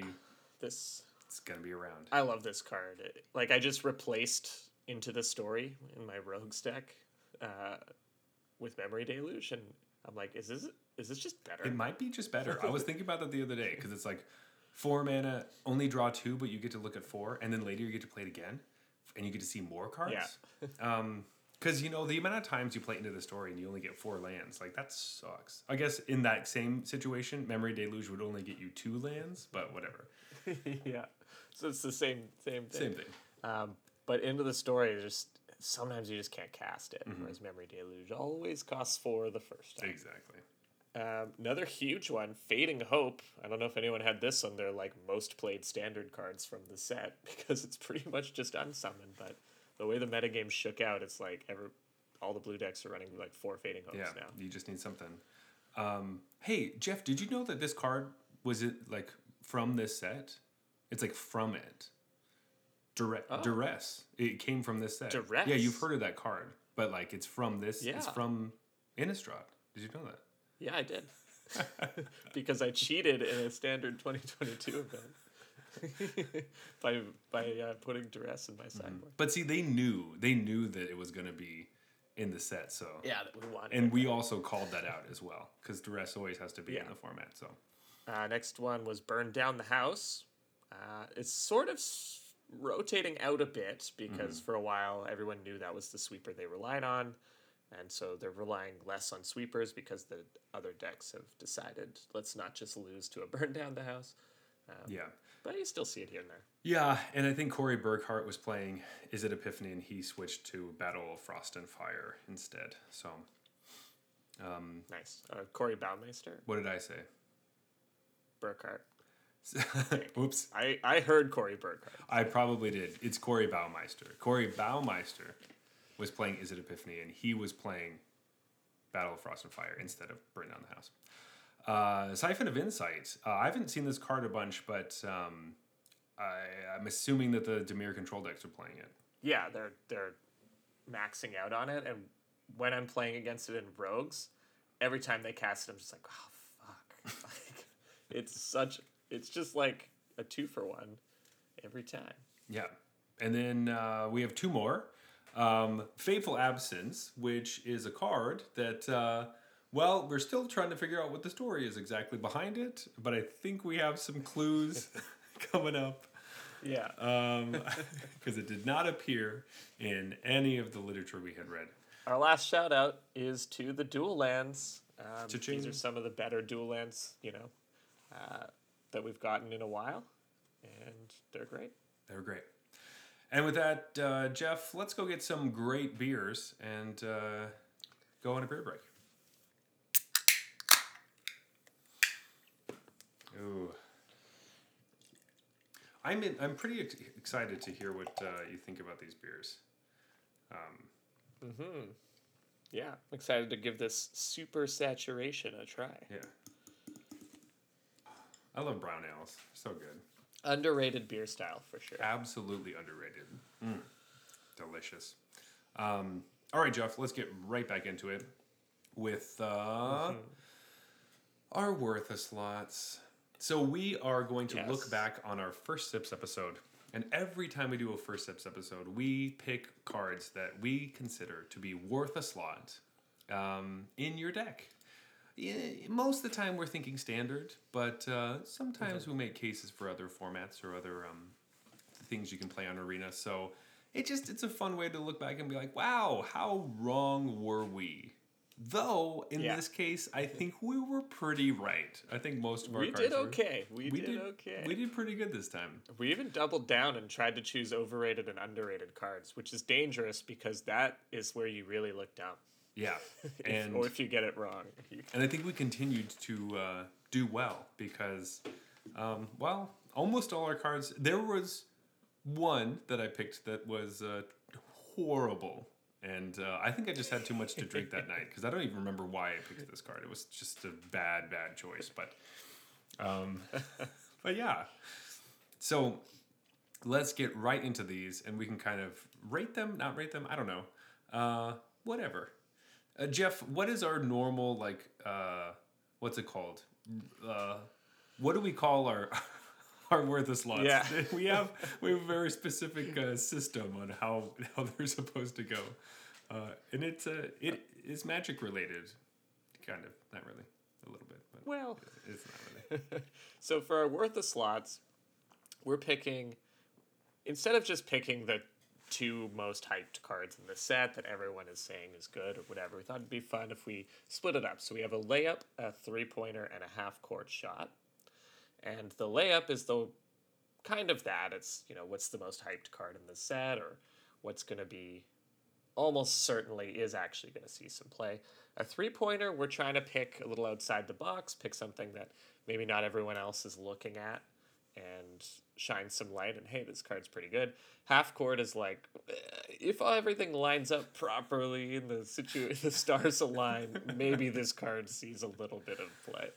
this it's gonna be around. I love this card. It- like I just replaced into the story in my rogues deck uh, with Memory Deluge, and I'm like, is this is this just better? It might be just better. I was thinking about that the other day because it's like four mana, only draw two, but you get to look at four, and then later you get to play it again, and you get to see more cards. Yeah. <laughs> um, because you know the amount of times you play into the story and you only get four lands, like that sucks. I guess in that same situation, Memory Deluge would only get you two lands, but whatever. <laughs> yeah. So it's the same same thing. Same thing. Um, but into the story, just sometimes you just can't cast it. Whereas Memory Deluge always costs four the first time. Exactly. Um, another huge one, Fading Hope. I don't know if anyone had this on their like most played standard cards from the set <laughs> because it's pretty much just unsummoned. But the way the metagame shook out, it's like every all the blue decks are running like four Fading Hopes Yeah, now. you just need something. Um, hey Jeff, did you know that this card was it like from this set? It's like from it. Duress. Oh. Duress. It came from this set. Duress? Yeah, you've heard of that card, but like it's from this. Yeah. It's from Innistrad. Did you know that? Yeah, I did. <laughs> because I cheated in a standard 2022 event <laughs> by by uh, putting duress in my sideboard. But see, they knew they knew that it was going to be in the set. So Yeah, that we wanted. and we also called that out as well because duress always has to be in the format. So Uh, next one was Burn Down the House. Uh, it's sort of s- rotating out a bit because for a while everyone knew that was the sweeper they relied on. And so they're relying less on sweepers because the other decks have decided let's not just lose to a Burn Down the House. yeah. But you still see it here and there. Yeah, and I think Corey Burkhart was playing Izzet Epiphany, and he switched to Battle of Frost and Fire instead. So, Nice. Uh, Corey Baumeister, what did I say? Burkhart. <laughs> Oops, I, I heard Corey Burkhart. I probably did. It's Corey Baumeister. Corey Baumeister was playing Izzet Epiphany, and he was playing Battle of Frost and Fire instead of Burn Down the House. Uh, Siphon of Insight. Uh, I haven't seen this card a bunch, but um, I, I'm assuming that the Dimir control decks are playing it. yeah, they're they're maxing out on it, and when I'm playing against it in rogues, every time they cast it, I'm just like, oh fuck, <laughs> like, it's such, it's just like a two for one every time. Yeah. And then uh, we have two more. Um, Fateful Absence, which is a card that uh, Well, we're still trying to figure out what the story is exactly behind it, but I think we have some clues <laughs> <laughs> coming up Yeah. <laughs> because it did not appear in any of the literature we had read. Our last shout out is to the dual lands. Um, these are some of the better dual lands, you know, uh, that we've gotten in a while, and they're great. They were great. And with that, uh, Jeff, let's go get some great beers and uh, go on a beer break. Ooh. I'm in, I'm pretty ex- excited to hear what uh, you think about these beers. Yeah, I'm excited to give this super saturation a try. Yeah. I love brown ales. So good. Underrated beer style for sure. Absolutely underrated. Mm. Delicious. Um, all right, Jeff, let's get right back into it with uh, our worthless lots. So we are going to Yes. look back on our first Sips episode. And every time we do a first Sips episode, we pick cards that we consider to be worth a slot um, in your deck. Yeah, most of the time we're thinking standard, but uh, sometimes we make cases for other formats or other um, things you can play on Arena. So it just it's a fun way to look back and be like, wow, how wrong were we? Though in Yeah. this case, I think we were pretty right. I think most of our cards We did were- okay. We, We did, did okay. We did pretty good this time. We even doubled down and tried to choose overrated and underrated cards, which is dangerous because that is where you really look down. Yeah, <laughs> and or if you get it wrong. And I think we continued to uh, do well because, um, well, almost all our cards. There was one that I picked that was uh, horrible, and uh, I think I just had too much to drink that night <laughs> because I don't even remember why I picked this card. It was just a bad, bad choice. But, um, <laughs> but yeah. So let's get right into these, and we can kind of rate them, not rate them. I don't know. Uh, whatever. Uh, Jeff, what is our normal like? Uh, what's it called? Uh, what do we call our <laughs> our worthless lots? Yeah. <laughs> we have we have a very specific uh, system on how how <laughs> they're supposed to go, uh, and it's uh, it is magic related, kind of not really a little bit, but Well, it's not really. so for our worthless slots, we're picking instead of just picking the two most hyped cards in the set that everyone is saying is good or whatever. We thought it'd be fun if we split it up. So we have a layup, a three pointer, and a half court shot. And the layup is the kind of that. It's, you know, what's the most hyped card in the set or what's going to be almost certainly is actually going to see some play. A three pointer, we're trying to pick a little outside the box, pick something that maybe not everyone else is looking at and shine some light and hey this card's pretty good. Half court is like eh, if everything lines up properly and the situ- <laughs> the stars align maybe this card sees a little bit of play.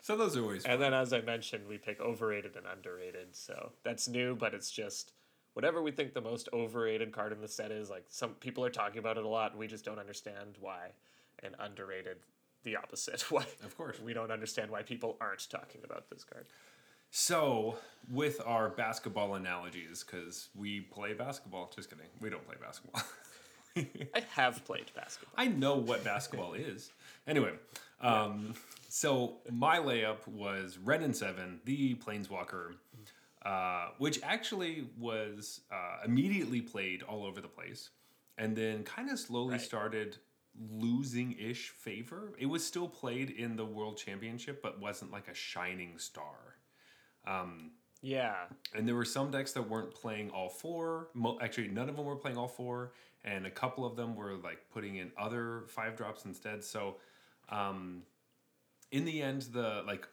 So those are always and then as i mentioned we pick overrated and underrated so that's new but it's just whatever we think the most overrated card in the set is like some people are talking about it a lot and we just don't understand why and underrated the opposite. <laughs> Why Of course. we don't understand why people aren't talking about this card So, with our basketball analogies, because we play basketball. Just kidding. We don't play basketball. <laughs> i have played basketball I know what basketball is. Anyway, um, so my layup was Wrenn and Seven, the Planeswalker, uh, which actually was uh, immediately played all over the place, and then kind of slowly Right. started losing ish favor. It was still played in the World Championship, but wasn't like a shining star. Yeah And there were some decks that weren't playing all four. Mo- actually, none of them were playing all four, and a couple of them were like putting in other five drops instead. So, um, in the end, the like,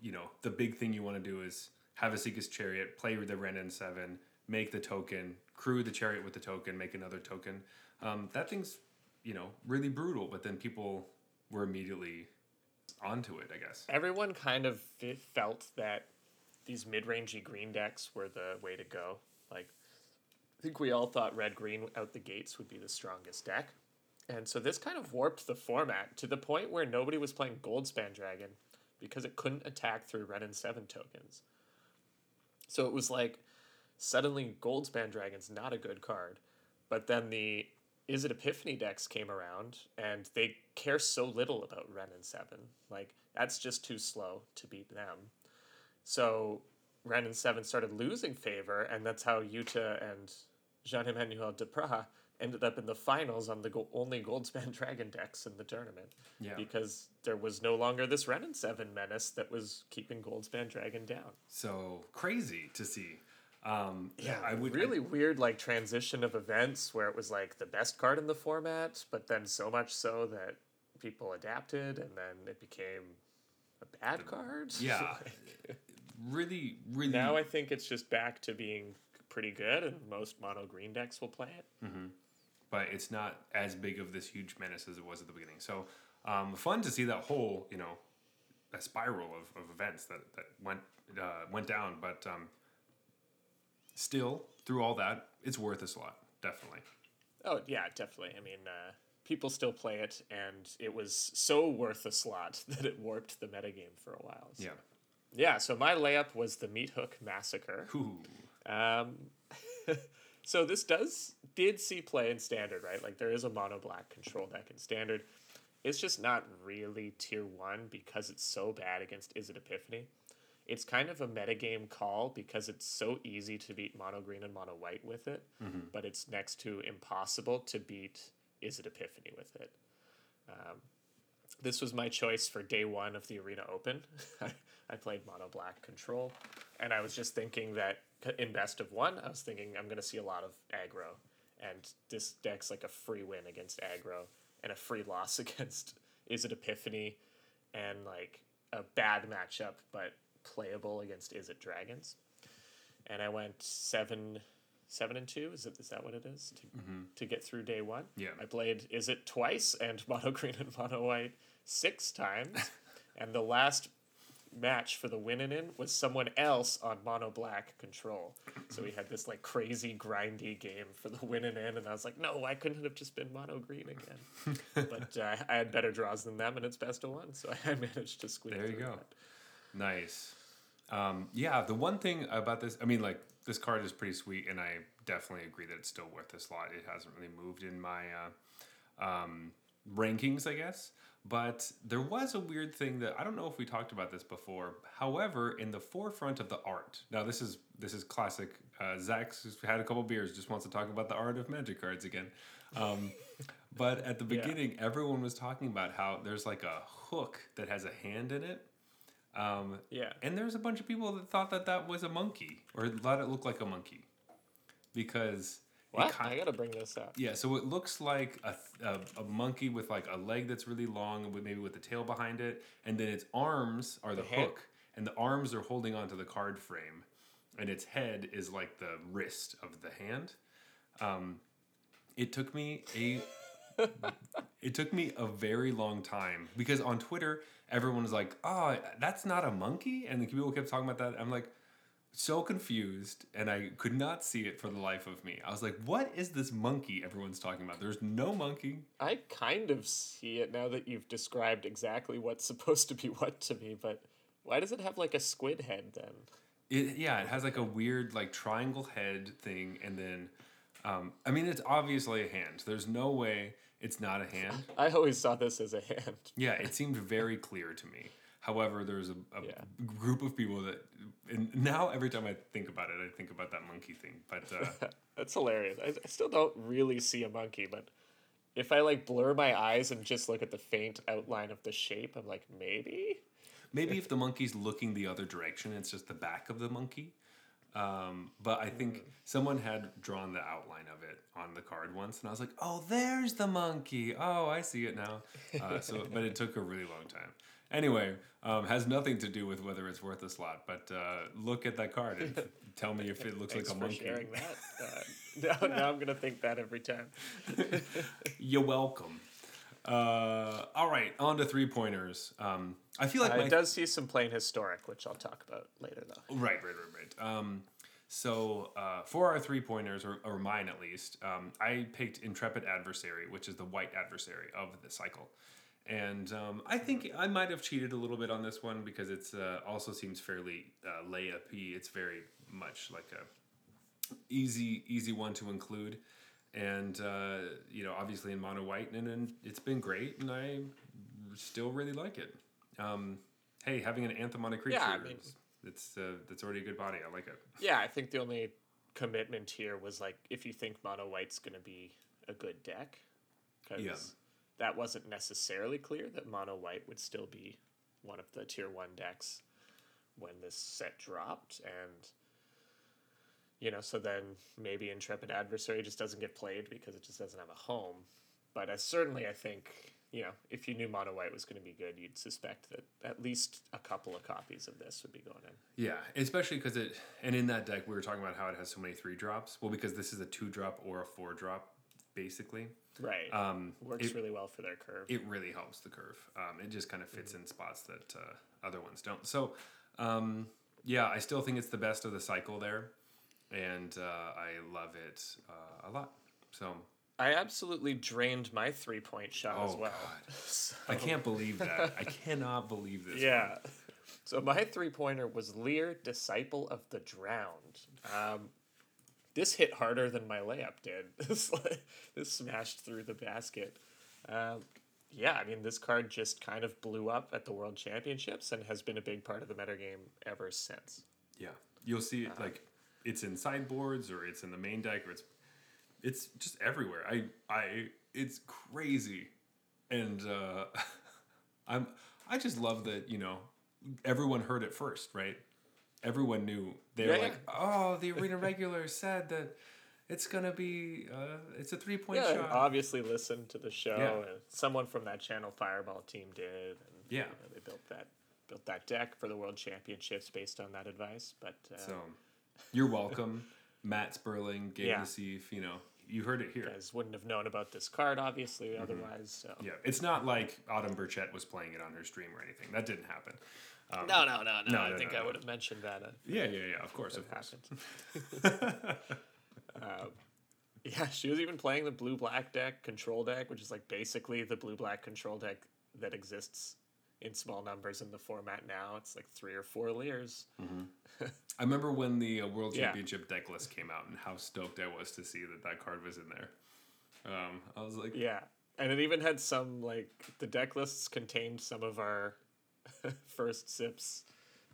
you know, the big thing you want to do is have Esika's Chariot, play the Wrenn and seven, make the token, crew the chariot with the token, make another token. Um, that thing's, you know, really brutal. But then people were immediately onto it. I guess. everyone kind of fe- felt that these mid-rangey green decks were the way to go. Like, I think we all thought red green out the gates would be the strongest deck, and so this kind of warped the format to the point where nobody was playing Goldspan Dragon because it couldn't attack through Wrenn and seven tokens. So it was like suddenly Goldspan Dragon's not a good card, but then the Izzet Epiphany decks came around, and they care so little about Wrenn and Seven. Like that's just too slow to beat them. So Wrenn and Seven started losing favor, and that's how Yuta and Jean Emmanuel Depraz ended up in the finals on the go- only Goldspan <laughs> Dragon decks in the tournament. Yeah. Because there was no longer this Wrenn and Seven menace that was keeping Goldspan Dragon down. So crazy to see. Um, Yeah, I would really weird like transition of events where it was like the best card in the format, but then so much so that people adapted, and then it became a bad card. <laughs> yeah, really, really. now I think it's just back to being pretty good, and most mono green decks will play it. but it's not as big of this huge menace as it was at the beginning. So um, fun to see that whole, you know, a spiral of, of events that, that went uh, went down. But um, still, through all that, it's worth a slot, definitely. Oh yeah, definitely. I mean, uh, people still play it, and it was so worth a slot <laughs> that it warped the metagame for a while. So. Yeah. Yeah. So my layup was the Meathook Massacre. Ooh. Um, <laughs> so this does did see play in standard, right? Like there is a mono black control deck in standard. It's just not really tier one because it's so bad against Izzet Epiphany. It's kind of a metagame call because it's so easy to beat mono green and mono white with it, but it's next to impossible to beat Izzet Epiphany with it. Um, this was my choice for day one of the Arena Open. <laughs> I played mono black control, and I was just thinking that in best of one, I was thinking I'm going to see a lot of aggro, and this deck's like a free win against aggro and a free loss <laughs> against Izzet Epiphany, and like a bad matchup but playable against Izzet Dragons. And I went seven, seven and two. Is it is that what it is to to get through day one? Yeah. I played Izzet twice and <laughs> mono green and mono white six times, <laughs> and the last match for the winning in was someone else on mono black control. So we had this like crazy grindy game for the winning in, and I was like, no, I couldn't it have just been mono green again? <laughs> but uh, I had better draws than them, and it's best of one, so I managed to squeak. There you go. that. Nice. Um, yeah, the one thing about this, I mean, like, this card is pretty sweet, and I definitely agree that it's still worth a lot. It hasn't really moved in my uh, um, rankings, I guess. But there was a weird thing that I don't know if we talked about this before. However, in the forefront of the art, now this is this is classic. Uh, Zach's had a couple beers, just wants to talk about the art of magic cards again. Um, but at the <laughs> Yeah. beginning, everyone was talking about how there's like a hook that has a hand in it. Um, Yeah. and there's a bunch of people that thought that that was a monkey or thought it looked like a monkey because What? ki- I gotta bring this up. yeah, so it looks like a, a, a monkey with like a leg that's really long, with maybe with the tail behind it, and then its arms are the, The hook, and the arms are holding onto the card frame, and its head is like the wrist of the hand. Um, it took me a <laughs> it took me a very long time because on Twitter everyone was like, "Oh, that's not a monkey," and the people kept talking about that. I'm like so confused and I could not see it for the life of me. I was like, "What is this monkey everyone's talking about? There's no monkey." I kind of see it now that you've described exactly what's <laughs> supposed to be what to me, but why does it have like a squid head then? It yeah, it has like a weird like triangle head thing, and then um, I mean it's obviously a hand. There's no way it's not a hand. <laughs> I always saw this as a hand. Yeah, it <laughs> seemed very clear to me. However, there's a, a Yeah. group of people that, and now every time I think about it, I think about that monkey thing. But uh, <laughs> That's hilarious. I, I still don't really see a monkey, but if I like blur my eyes and just look at the faint outline of the shape, I'm like, maybe? maybe if the monkey's looking the other direction, it's just the back of the monkey. Um, but I think someone had drawn the outline of it on the card once, and I was like, "Oh, there's the monkey. Oh, I see it now." Uh, so, but it took a really long time. Anyway, um, has nothing to do with whether it's worth a slot. But uh, look at that card and <laughs> tell me if it looks like a for monkey. sharing that. <laughs> Uh, <laughs> now, now I'm going to think that every time. You're welcome. Uh, all right, on to three pointers. Um, I feel like Uh, my it does see some plain historic, which I'll talk about later, though. Right, right, right, right. Um, so uh, for our three pointers, or, or mine at least, um, I picked Intrepid Adversary, which is the white adversary of the cycle. And um, I think I might have cheated a little bit on this one because it's uh, also seems fairly uh, layup-y. It's very much like a easy easy one to include. And uh, you know, obviously in mono white, and, and it's been great, and I still really like it. Um, hey, having an anthem on a creature, Yeah, I mean- it's uh, that's already a good body. I like it. Yeah, I think the only commitment here was like if you think mono white's going to be a good deck, because Yeah. that wasn't necessarily clear that mono white would still be one of the tier one decks when this set dropped, and you know, so then maybe Intrepid Adversary just doesn't get played because it just doesn't have a home. But as certainly, I think you know, if you knew mono white was going to be good, you'd suspect that at least a couple of copies of this would be going in. Yeah, especially because it and in that deck we were talking about how it has so many three drops. Well, because this is a two drop or a four drop, basically. Right. Um, Works it- really well for their curve. it really helps the curve. Um, it just kind of fits in spots that uh, other ones don't. So, um, yeah, I still think it's the best of the cycle there, and uh, I love it uh, a lot. So I absolutely drained my three point shot as Oh, well. God. <laughs> So- I can't believe that. I cannot believe this. yeah. So my three pointer was Lier, Disciple of the Drowned. Um, this hit harder than my layup did. <laughs> This, this smashed through the basket. Um, yeah, I mean, this card just kind of blew up at the World Championships and has been a big part of the metagame ever since. Yeah, you'll see it like it's in sideboards or it's in the main deck or it's it's just everywhere. I I it's crazy, and uh, <laughs> I'm I just love that you know everyone heard it first, right? Everyone knew they were Yeah, like, oh, the <laughs> arena regular said that it's gonna be uh, it's a three point Yeah, shot. obviously listened to the show. Yeah. And someone from that ChannelFireball team did. And, Yeah. you know, they built that built that deck for the World Championships based on that advice. But uh, so you're welcome, Matt Sperling, Gabe Yeah. Nassif. You know, you heard it here. you guys wouldn't have known about this card, obviously, otherwise. So. Mm-hmm. Yeah, it's not like Autumn Burchett was playing it on her stream or anything. That didn't happen. Um, No, no, no, no. No, I no, think no, I would have mentioned that. If Yeah, yeah, yeah. Of course, it of course. happened. <laughs> um, yeah, she was even playing the blue black deck, control deck, which is like basically the blue black control deck that exists in small numbers in the format now. It's like three or four layers. <laughs> I remember when the uh, World Yeah. Championship deck list came out and how stoked I was to see that that card was in there. Um, I was like, Yeah, and it even had some like the deck lists contained some of our <laughs> first sips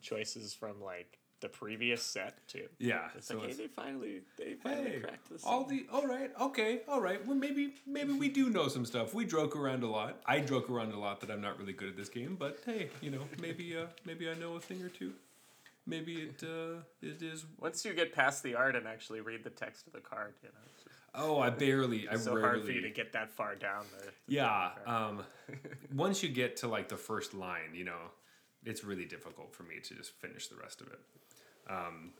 choices from like the previous set too. yeah. It's so like, hey, they finally they finally hey, cracked this. all the all right, okay, all right. Well, maybe maybe we do know some stuff. We joke around a lot. I joke around a lot that I'm not really good at this game, but hey, you know, maybe uh, maybe I know a thing or two. Maybe it uh, it is. Once you get past the art and actually read the text of the card, you know, it's just Oh, I barely. I so rarely. hard for you to get that far down there. Yeah. Um, <laughs> once you get to like the first line, you know, it's really difficult for me to just finish the rest of it. Um,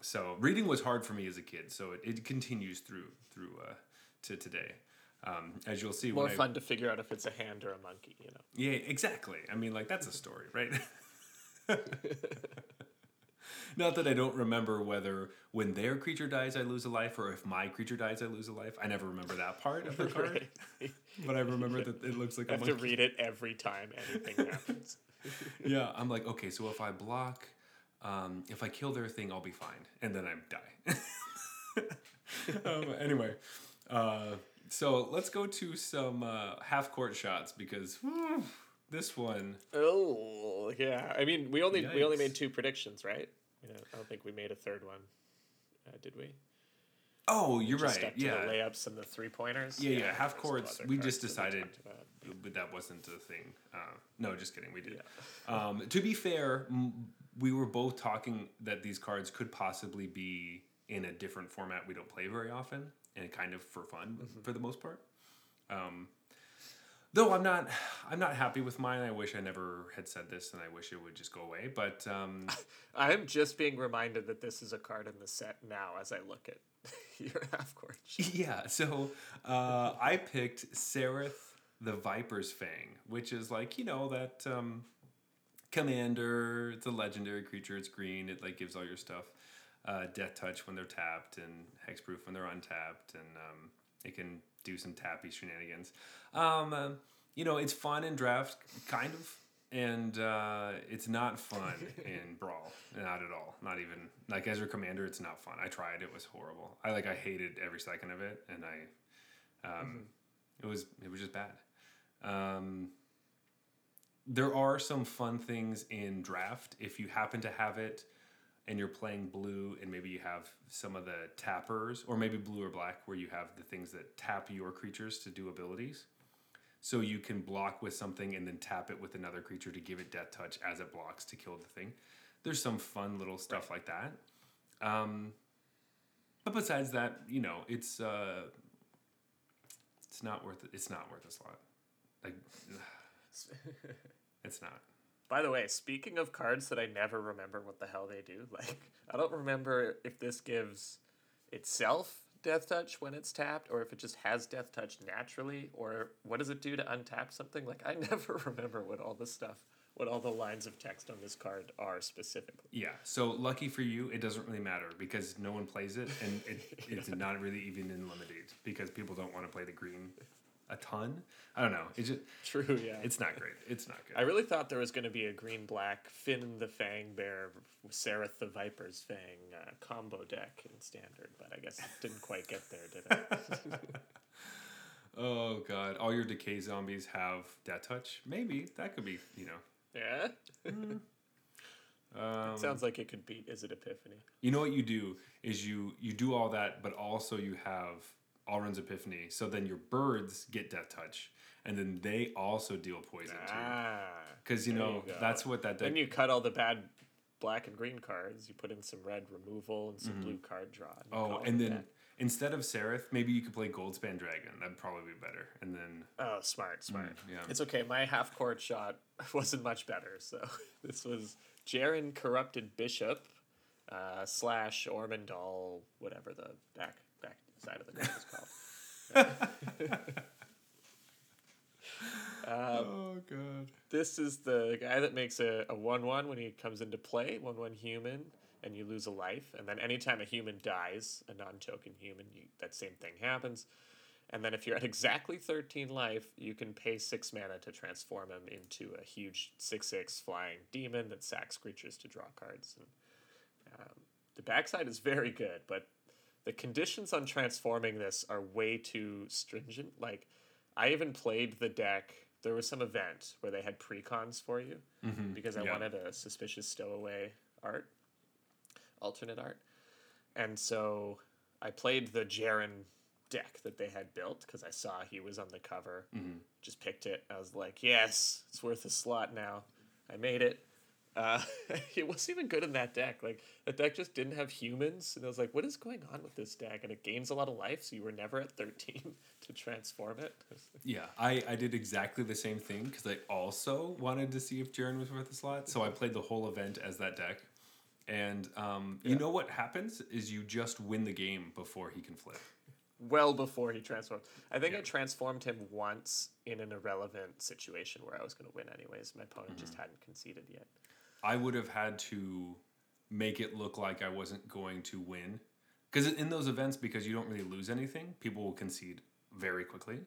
so reading was hard for me as a kid. So it, it continues through through uh, to today. Um, as you'll see, More when I- fun to figure out if it's a hand or a monkey, you know. yeah, exactly. I mean, like that's a story, right? <laughs> Not that I don't remember whether when their creature dies I lose a life or if my creature dies I lose a life. I never remember that part of the <laughs> card, but I remember that it looks like I have to read it every time anything happens. <laughs> yeah, I'm like, okay, so if I block, um, if I kill their thing, I'll be fine, and then I die. <laughs> um, anyway, uh, so let's go to some uh, half court shots because whew, this one, Oh yeah, I mean we only we only made two predictions, right? You know, I don't think we made a third one, uh, did we? oh, you're Just right, yeah, the layups and the three pointers. Yeah, yeah, half there's some courts, we just decided- but that wasn't the thing. Uh, no, just kidding, we did. Um, to be fair, m- we were both talking that these cards could possibly be in a different format we don't play very often, and kind of for fun for the most part. Um, though I'm not, I'm not happy with mine. I wish I never had said this, and I wish it would just go away. But um, <laughs> I am just being reminded that this is a card in the set now as I look at <laughs> your half court. <laughs> yeah, so uh, I picked Saryth the Viper's Fang, which is like you know that um, commander. It's a legendary creature. It's green. It like gives all your stuff uh, death touch when they're tapped and hexproof when they're untapped, and um, it can do some tappy shenanigans. Um, uh, you know, it's fun in draft, kind of. and uh, it's not fun <laughs> in Brawl. Not at all. Not even like as your commander, it's not fun. I tried; it was horrible. I like I hated every second of it, and I, um, it was it was just bad. Um, there are some fun things in draft. If you happen to have it and you're playing blue and maybe you have some of the tappers or maybe blue or black where you have the things that tap your creatures to do abilities. So you can block with something and then tap it with another creature to give it death touch as it blocks to kill the thing. There's some fun little stuff like that. Um, but besides that you know it's uh, it's not worth it it's not worth a slot like <laughs> <sighs> <laughs> <laughs> it's not By the way, speaking of cards that I never remember what the hell they do, <laughs> like I don't remember if this gives itself death touch when it's tapped or if it just has death touch naturally or what does it do to untap something? Like I <laughs> never remember what all this stuff, what all the lines of text on this card are specifically. Yeah. So lucky for you, it doesn't really matter because no one plays it, and it, it's <laughs> not really even in limited because people don't want to play the green a ton. I don't know. It's just True, yeah. it's not great. It's not good. I really thought there was going to be a green black Finn the Fang Bear, Saryth the Viper's Fang uh, combo deck in standard, but I guess it didn't quite get there, did it? <laughs> oh god, all your decay zombies have death touch. Maybe that could be. You know. yeah. Um, it Sounds like it could beat Izzet Epiphany. You know what you do is you you do all that, but also you have Alrund's Epiphany. So then your birds get death touch, and then they also deal poison too. Ah. Because you know you that's what that deck. Then you cut all the bad black and green cards. You put in some red removal and some blue card draw. and oh, and then that. instead of Seraph, maybe you could play Goldspan Dragon. That'd probably be better. And then Oh, smart, smart. Mm, yeah. It's okay. My half court shot <laughs> wasn't much better. So <laughs> this was Jerren Corrupted Bishop uh, slash Ormendahl, whatever the back side of the card is called. oh god. This is the guy that makes a, a 1 1 when he comes into play, 1 1 human, and you lose a life. And then anytime a human dies, a non token human, you, that same thing happens. And then if you're at exactly 13 life, you can pay 6 mana to transform him into a huge 6 6 flying demon that sacks creatures to draw cards. And, um, the backside is very good, but the conditions on transforming this are way too stringent. Like, I even played the deck. There was some event where they had precons for you mm-hmm. because I yeah. wanted a suspicious stowaway art, alternate art, and so I played the Jerren deck that they had built because I saw he was on the cover. Mm-hmm. Just picked it. I was like, yes, it's worth a slot now. I made it. Uh, <laughs> it wasn't even good in that deck. Like the deck just didn't have humans, and I was like, "What is going on with this deck?" And it gains a lot of life, so you were never at thirteen <laughs> to transform it. <laughs> Yeah, I, I did exactly the same thing because I also wanted to see if Jerren was worth a slot. So I played the whole event as that deck. And um, you know what happens is you just win the game before he can flip. well before he transformed. I think I transformed him once in an irrelevant situation where I was going to win anyways. My opponent just hadn't conceded yet. I would have had to make it look like I wasn't going to win. Because in those events, because you don't really lose anything, people will concede very quickly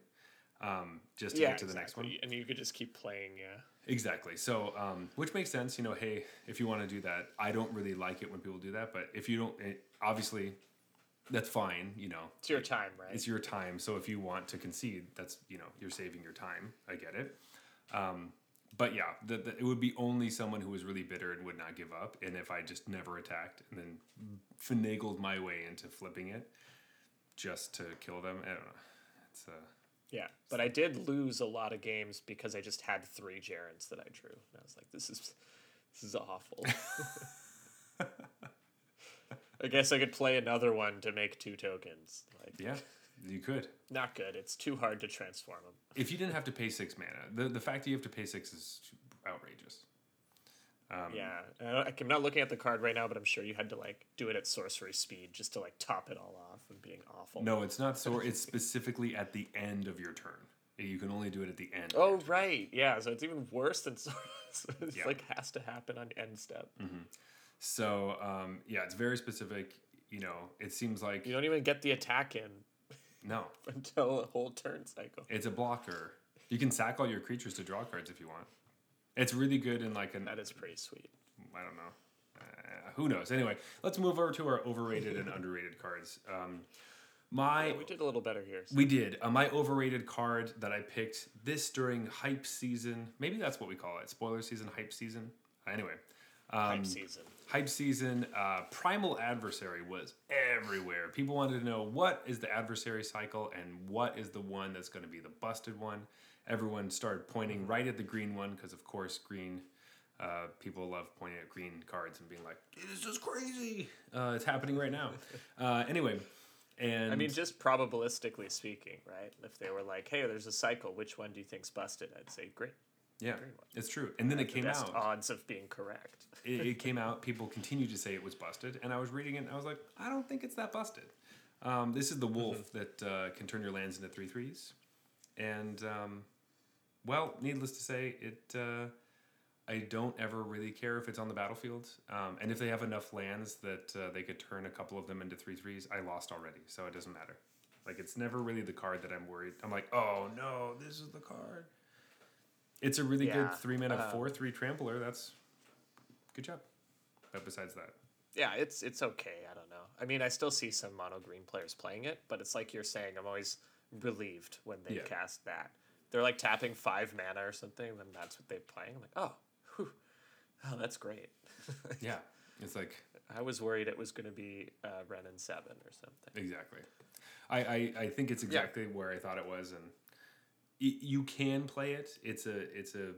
um, just to get to the next one. And you could just keep playing, yeah. Exactly. So, um, which makes sense. You know, hey, if you want to do that, I don't really like it when people do that. But if you don't, it, obviously, that's fine. You know, It's your time, right? it's your time. So if you want to concede, that's you know, you're saving your time. I get it. Um, but yeah, the, the, it would be only someone who was really bitter and would not give up. And if I just never attacked and then finagled my way into flipping it just to kill them, I don't know. It's uh, Yeah, but I did lose a lot of games because I just had three Jerrens that I drew, and I was like, "This is, this is awful." <laughs> I guess I could play another one to make two tokens. Like, yeah, you could. not good. It's too hard to transform them. If you didn't have to pay six mana, the the fact that you have to pay six is outrageous. Um, Yeah, I'm not looking at the card right now, but I'm sure you had to like do it at sorcery speed just to like top it all off and being awful. No, it's not so. <laughs> It's specifically at the end of your turn. You can only do it at the end. of Oh right, yeah. So it's even worse than <laughs> sorcery. it's Yeah. like has to happen on end step. So um, yeah, it's very specific. You know, it seems like You don't even get the attack in no, <laughs> until a whole turn cycle. it's a blocker. You can sack all your creatures to draw cards if you want. It's really good in like an That is pretty sweet. I don't know. Uh, who knows? Anyway, let's move over to our overrated and <laughs> underrated cards. Um, my Yeah, we did a little better here. So. we did uh, my overrated card that I picked this during hype season. Maybe that's what we call it. Spoiler season, hype season. Anyway, um, Hype season. Hype season. Uh, Primal Adversary was everywhere. People wanted to know what is the adversary cycle and what is the one that's going to be the busted one. Everyone started pointing right at the green one because, of course, green. Uh, people love pointing at green cards and being like, "It is just crazy." Uh, it's happening right now. <laughs> Uh, anyway, and I mean, just probabilistically speaking, right? If they were like, "Hey, there's a cycle. Which one do you think's busted?" I'd say, "Great." Yeah, it's true. And then it The came best out. odds of being correct. <laughs> it, it came out. People continued to say it was busted, and I was reading it. and I was like, I don't think it's that busted. Um, this is the wolf Mm-hmm. that uh, can turn your lands into three threes, and um, well, needless to say, it. Uh, I don't ever really care if it's on the battlefield, um, and if they have enough lands that uh, they could turn a couple of them into three threes. I lost already, so it doesn't matter. Like it's never really the card that I'm worried. I'm like, oh no, this is the card. It's a really Yeah, good three mana um, four three trampler. That's good job. But besides that, Yeah, it's it's okay. I don't know. I mean, I still see some mono green players playing it, but it's like you're saying. I'm always relieved when they Yeah. cast that. They're like tapping five mana or something, and that's what they're playing. I'm like, oh, whew. oh, that's great. <laughs> yeah, it's like I was worried it was going to be uh, Wrenn and Seven or something. exactly. I, I, I think it's exactly where I thought it was, and you can play it. It's a it's a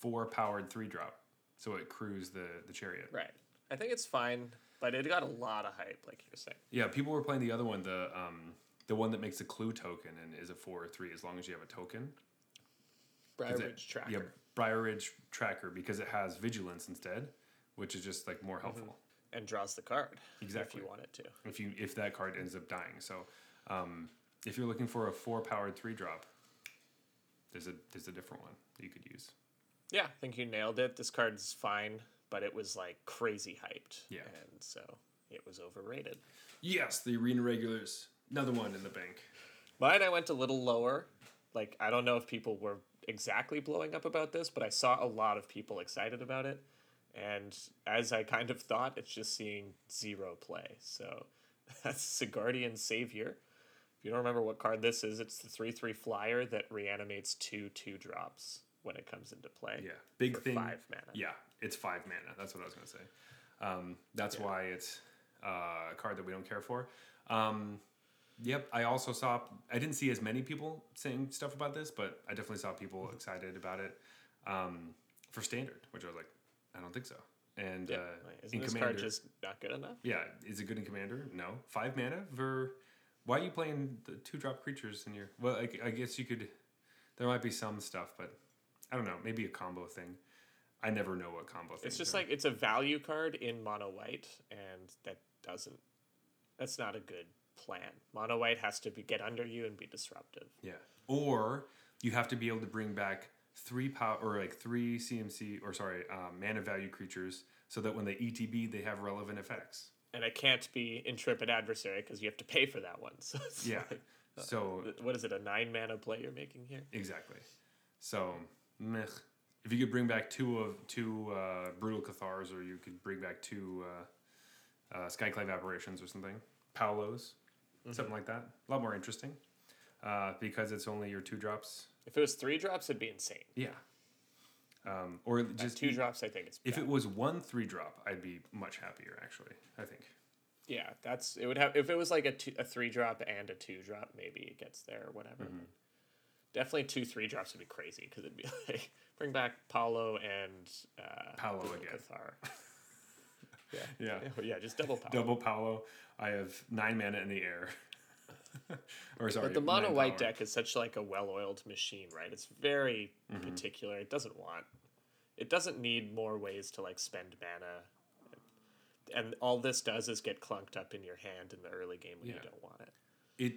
four powered three drop, so it crews the the chariot. Right. I think it's fine, but it got a lot of hype, like you're saying. Yeah, people were playing the other one, the um the one that makes a clue token and is a four or three as long as you have a token. Briar 'Cause it- Tracker. Yeah, Briarbridge Tracker because it has vigilance instead, which is just like more helpful. and draws the card Exactly. if you want it to. if you if that card ends up dying. So, um, if you're looking for a four powered three drop, there's a there's a different one that you could use. Yeah, I think you nailed it. This card's fine, but it was like crazy hyped. Yeah. And so it was overrated. Yes, the arena regulars, another one in the bank. Mine, I went a little lower. Like, I don't know if people were exactly blowing up about this, but I saw a lot of people excited about it. And as I kind of thought, it's just seeing zero play. So <laughs> that's Sigardian Savior. If you don't remember what card this is, it's the 3 3 flyer that reanimates two 2 drops when it comes into play. Yeah, big thing. five mana. Yeah, it's five mana. That's what I was gonna say. Um, that's why it's uh, a card that we don't care for. Um, yep, I also saw. I didn't see as many people saying stuff about this, but I definitely saw people Mm-hmm. excited about it um, for standard, which I was like, I don't think so. And Yeah. uh, Isn't in this commander, card just not good enough? yeah, is it good in commander? No, five mana for. Why are you playing the two drop creatures in your? Well, I, I guess you could. There might be some stuff, but I don't know. Maybe a combo thing. I never know what combo thing. It's just like it's a value card in mono white, and that doesn't. That's not a good plan. Mono white has to be get under you and be disruptive. yeah. Or you have to be able to bring back three power or like three CMC or sorry um, mana value creatures, so that when they ETB they have relevant effects. And I can't be intrepid adversary because you have to pay for that one. <laughs> So Yeah. like, So what is it? A nine mana play you're making here? Exactly. So, meh. If you could bring back two of two uh, brutal cathars, or you could bring back two uh, uh, skyclave apparitions or something, Paolo's, something like that. A lot more interesting uh, because it's only your two drops. If it was three drops, it'd be insane. Yeah. Um, or Just just two drops, I think it's. If bad. it was one three drop, I'd be much happier. Actually, I think. yeah, that's it. Would have if it was like a two, a three drop and a two drop, maybe it gets there or whatever. Mm-hmm. Definitely two three drops would be crazy because it'd be <laughs> like bring back Paulo and uh, Paolo again. Cathar. <laughs> yeah, Yeah. yeah, just double Paulo. Double Paolo. I have nine mana in the air. <laughs> or sorry, But the mono white power. deck is such like a well oiled machine, right? It's very Mm-hmm. particular. It doesn't want, it doesn't need more ways to like spend mana. And all this does is get clunked up in your hand in the early game when you don't want it. it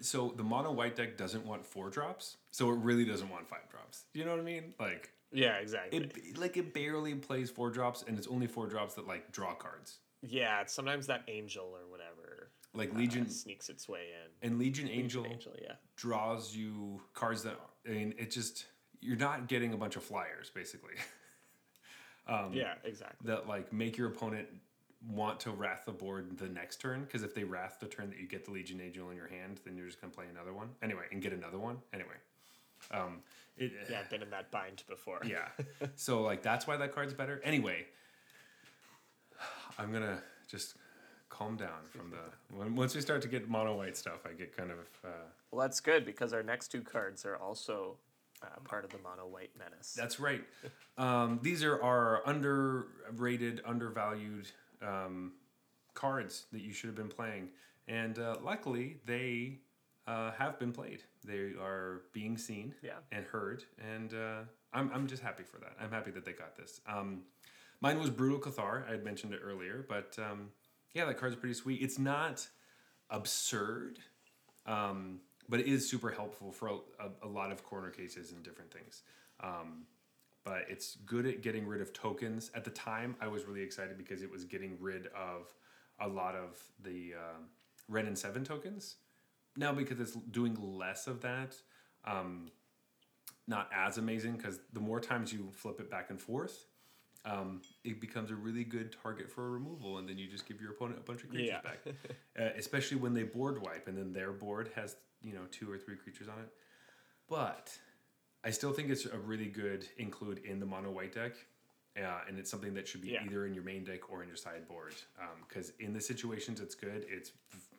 so the mono white deck doesn't want four drops so it really doesn't want five drops you know what i mean like Yeah, exactly. it like it barely plays four drops and it's only four drops that like draw cards yeah, it's sometimes that angel or whatever like uh, legion sneaks its way in. and legion angel Angel, yeah. draws you cards that i mean it just you're not getting a bunch of flyers basically <laughs> yeah, exactly. that like make your opponent want to wrath the board the next turn because if they wrath the turn that you get the Legion Angel in your hand, then you're just gonna play another one anyway and get another one anyway. Um, it, Yeah, I've been in that bind before. yeah. <laughs> So like that's why that card's better. Anyway, I'm gonna just calm down from the when, once we start to get mono white stuff, I get kind of uh, Well, that's good because our next two cards are also uh, part of the mono white menace. that's right. Um, these are our underrated, undervalued um, cards that you should have been playing, and uh, luckily they uh, have been played. They are being seen Yeah. and heard, and uh, I'm, I'm just happy for that. I'm happy that they got this. Um, mine was Brutal Cathar. I had mentioned it earlier, but um, yeah, that card's pretty sweet. It's not absurd, um, but it is super helpful for a, a, a lot of corner cases and different things. Um, but it's good at getting rid of tokens. At the time, I was really excited because it was getting rid of a lot of the um, Wrenn and Seven tokens. Now, because it's doing less of that, um, not as amazing because the more times you flip it back and forth, um, it becomes a really good target for a removal, and then you just give your opponent a bunch of creatures Yeah. back. <laughs> uh, especially when they board wipe, and then their board has you know two or three creatures on it. But I still think it's a really good include in the mono white deck, uh, and it's something that should be Yeah. either in your main deck or in your sideboard. Because in the situations it's good, it's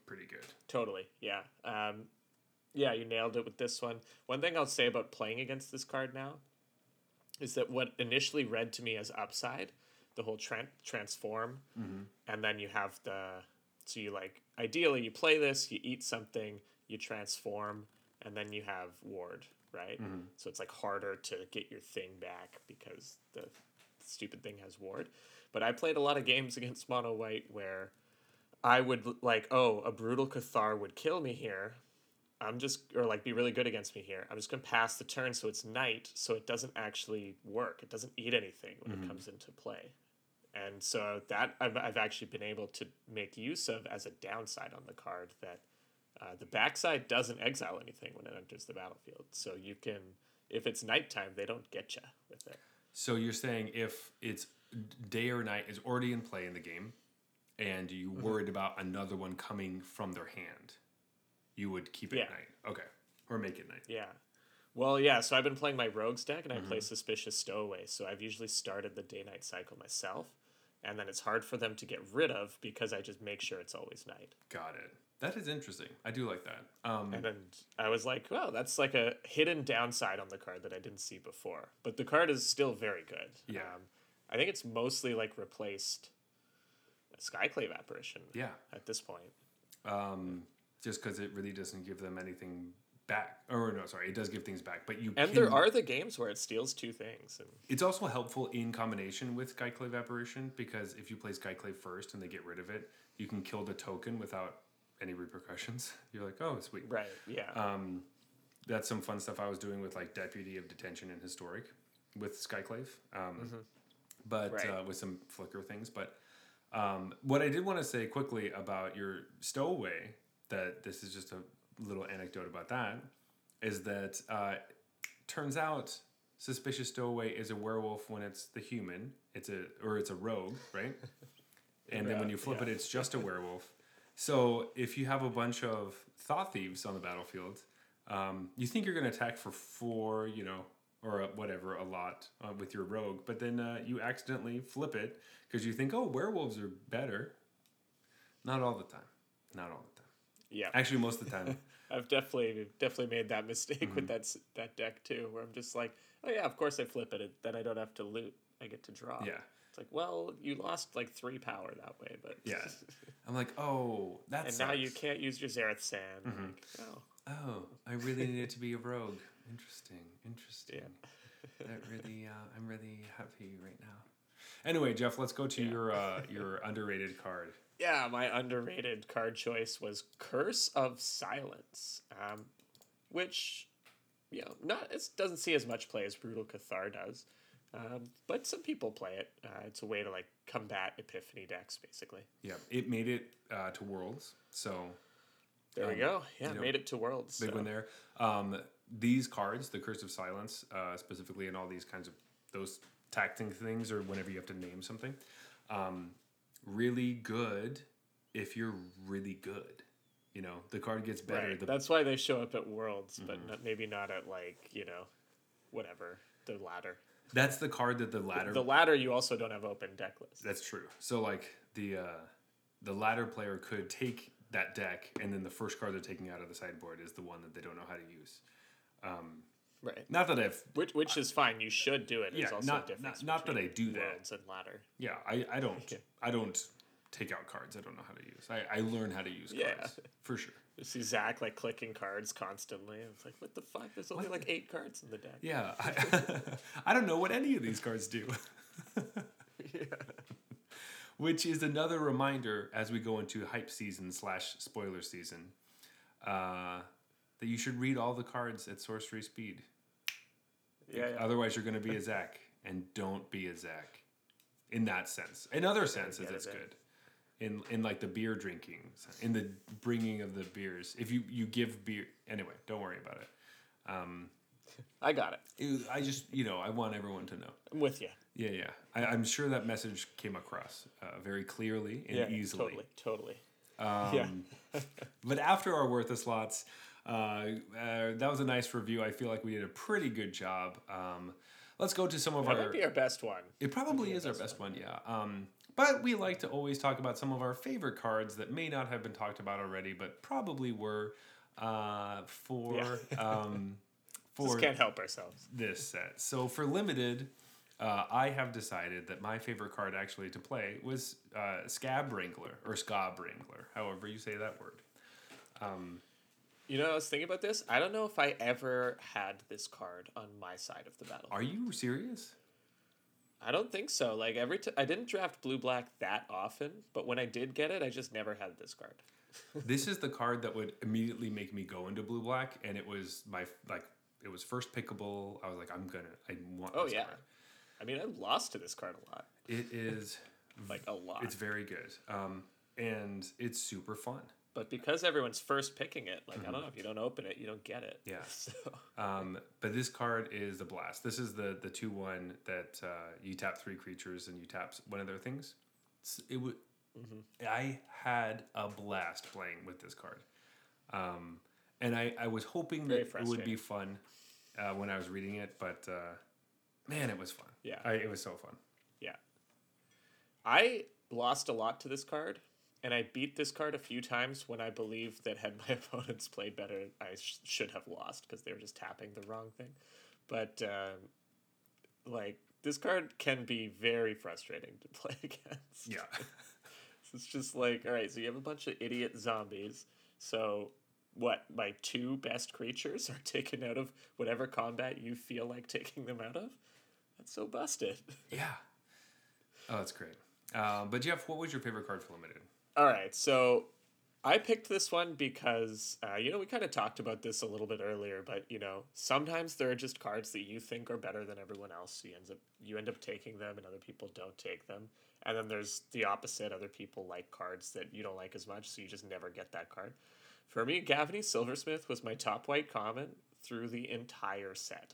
pretty good. Totally. Yeah. Um, yeah, you nailed it with this one. One thing I'll say about playing against this card now is that what initially read to me as upside, the whole tran- transform, mm-hmm. and then you have the so you like ideally you play this, you eat something, you transform, and then you have ward, right? Mm-hmm. So it's like harder to get your thing back because the stupid thing has ward. But I played a lot of games <laughs> against mono white where I would like, oh, a brutal Cathar would kill me here. I'm just, or like be really good against me here. I'm just going to pass the turn so it's night, so it doesn't actually work. It doesn't eat anything when it comes into play. And so that I've, I've actually been able to make use of as a downside on the card that uh, the backside doesn't exile anything when it enters the battlefield. So you can, if it's nighttime, they don't get you with it. So you're saying if it's day or night you Mm-hmm. worried about another one coming from their hand, you would keep it Yeah. night. Okay, or make it night. Yeah. Well, yeah, so I've been playing my rogues deck and I play Suspicious Stowaway. So I've usually started the day night cycle myself. And then it's hard for them to get rid of because I just make sure it's always night. Got it. That is interesting. I do like that. Um, And then I was like, well, that's like a hidden downside on the card that I didn't see before. But the card is still very good. Yeah. Um, I think it's mostly like replaced Skyclave Apparition yeah. at this point. Um, just because it really doesn't give them anything back. Or no, sorry, it does give things back, but you And can- there are the games where it steals two things. And It's also helpful in combination with Skyclave Apparition because if you play Skyclave first and they get rid of it, you can kill the token without any repercussions. <laughs> You're like, oh, sweet. right, yeah. Um, that's some fun stuff I was doing with like Deputy of Detention and Historic with Skyclave, um, but Right. uh, with some flicker things. But um, what I did want to say quickly about your stowaway, that this is just a little anecdote about that, is that uh, turns out suspicious stowaway is a werewolf when it's the human. It's a or it's a rogue, right? <laughs> and then when you flip yeah. it, it's just a werewolf. So if you have a bunch of thought thieves on the battlefield, um, you think you're going to attack for four, you know, or a, whatever, a lot uh, with your rogue, but then uh, you accidentally flip it because you think, oh, werewolves are better. Not all the time. Not all the time. Yeah. Actually, most of the time. <laughs> I've definitely definitely made that mistake Mm-hmm. with that that deck too, where I'm just like, oh yeah, of course I flip it. Then I don't have to loot. I get to draw. yeah. It's like, well, you lost like three power that way, but Yeah. <laughs> I'm like, oh, that's. and now you can't use your Zareth San. Mm-hmm. Like, oh, Oh, I really needed to be a rogue. Interesting. Interesting. Yeah. <laughs> that really, uh, I'm really happy right now. Anyway, Jeff, let's go to your uh, your underrated card. Yeah. My underrated card choice was Curse of Silence, um, which you know not it doesn't see as much play as Brutal Cathar does. Um, but some people play it. Uh, it's a way to like combat Epiphany decks, basically. Yeah, it made it uh, to Worlds, so There we Um, go. Yeah, you know, made it to Worlds. big so- one there. Um, these cards, the Curse of Silence, uh, specifically, and all these kinds of those tacting things, or whenever you have to name something, um, really good if you're really good. You know, the card gets better. Right. The, That's why they show up at Worlds, but not, maybe not at like you know, whatever the ladder. that's the card that the ladder. The ladder you also don't have open deck list. that's true. So like the uh, the ladder player could take that deck, and then the first card they're taking out of the sideboard is the one that they don't know how to use. Right. Not that I've Which which is fine. You should do it. There's Yeah, also not- a difference. not- not that I do that. Worlds and ladder. Yeah, I, I don't <laughs> I don't take out cards I don't know how to use. I, I learn how to use Yeah. cards for sure. You see Zach like clicking cards constantly. It's like, what the fuck? There's only like eight cards in the deck. Yeah, I, <laughs> I don't know what any of these cards do. <laughs> yeah. Which is another reminder as we go into hype season slash spoiler season, uh, that you should read all the cards at sorcery speed. Yeah, yeah. Otherwise, you're going to be a Zach, and don't be a Zach. In that sense, in other senses, get it it's good. In in like the beer drinking, in the bringing of the beers. If you you give beer anyway, don't worry about it. Um, I got it. It- I just you know I want everyone to know. I'm with you. Yeah, yeah. I, I'm sure that message came across uh, very clearly and Yeah, easily. totally, totally. Um, yeah. <laughs> But after our worthless slots, uh, that was a nice review. I feel like we did a pretty good job. Um, let's go to some of That our. might be our best one. It probably is our best one, yeah. Um, but we like to always talk about some of our favorite cards that may not have been talked about already, but probably were uh, for Yeah. <laughs> um, Just for can't help ourselves. this set. So for limited, uh, I have decided that my favorite card actually to play was uh, Skaab Wrangler or Skaab Wrangler, however you say that word. You know, I was thinking about this. I don't know if I ever had this card on my side of the battle. Are you serious? I don't think so. Like every time, I didn't draft blue black that often, but when I did get it, I just never had this card. <laughs> this is the card that would immediately make me go into blue black, and it was my like it was first pickable. I was like, I'm gonna, I want. Oh this yeah, card. I mean, I lost to this card a lot, It is. <laughs> like a lot. It's very good, um, and it's super fun. But because everyone's first picking it, like I don't know, if you don't open it, you don't get it. Yeah. <laughs> So Um, but this card is a blast. This is the the two one that uh, you tap three creatures and you tap one of their things. S- It would. I had a blast playing with this card, um, and I, I was hoping Very that it would be fun uh, when I was reading it. But uh, man, it was fun. Yeah. I, it was so fun. yeah, I lost a lot to this card, and I beat this card a few times when I believed that had my <laughs> opponents played better, I sh- should have lost because they were just tapping the wrong thing. But um, like this card can be very frustrating to <laughs> play against. Yeah, <laughs> It's just like, all right, so you have a bunch of idiot zombies. So, what? My two best creatures are taken out of whatever combat you feel like taking them out of? That's so busted. yeah. Oh, that's great. Um, but Jeff, what was your favorite card for limited? All right, so I picked this one because, uh, you know, we kind of talked about this a little bit earlier, but, you know, sometimes there are just cards that you think are better than everyone else. So you, ends up, you end up taking them and other people don't take them. And then there's the opposite. Other people like cards that you don't like as much, so you just never get that card. For me, Gavony Silversmith was my top white common through the entire set.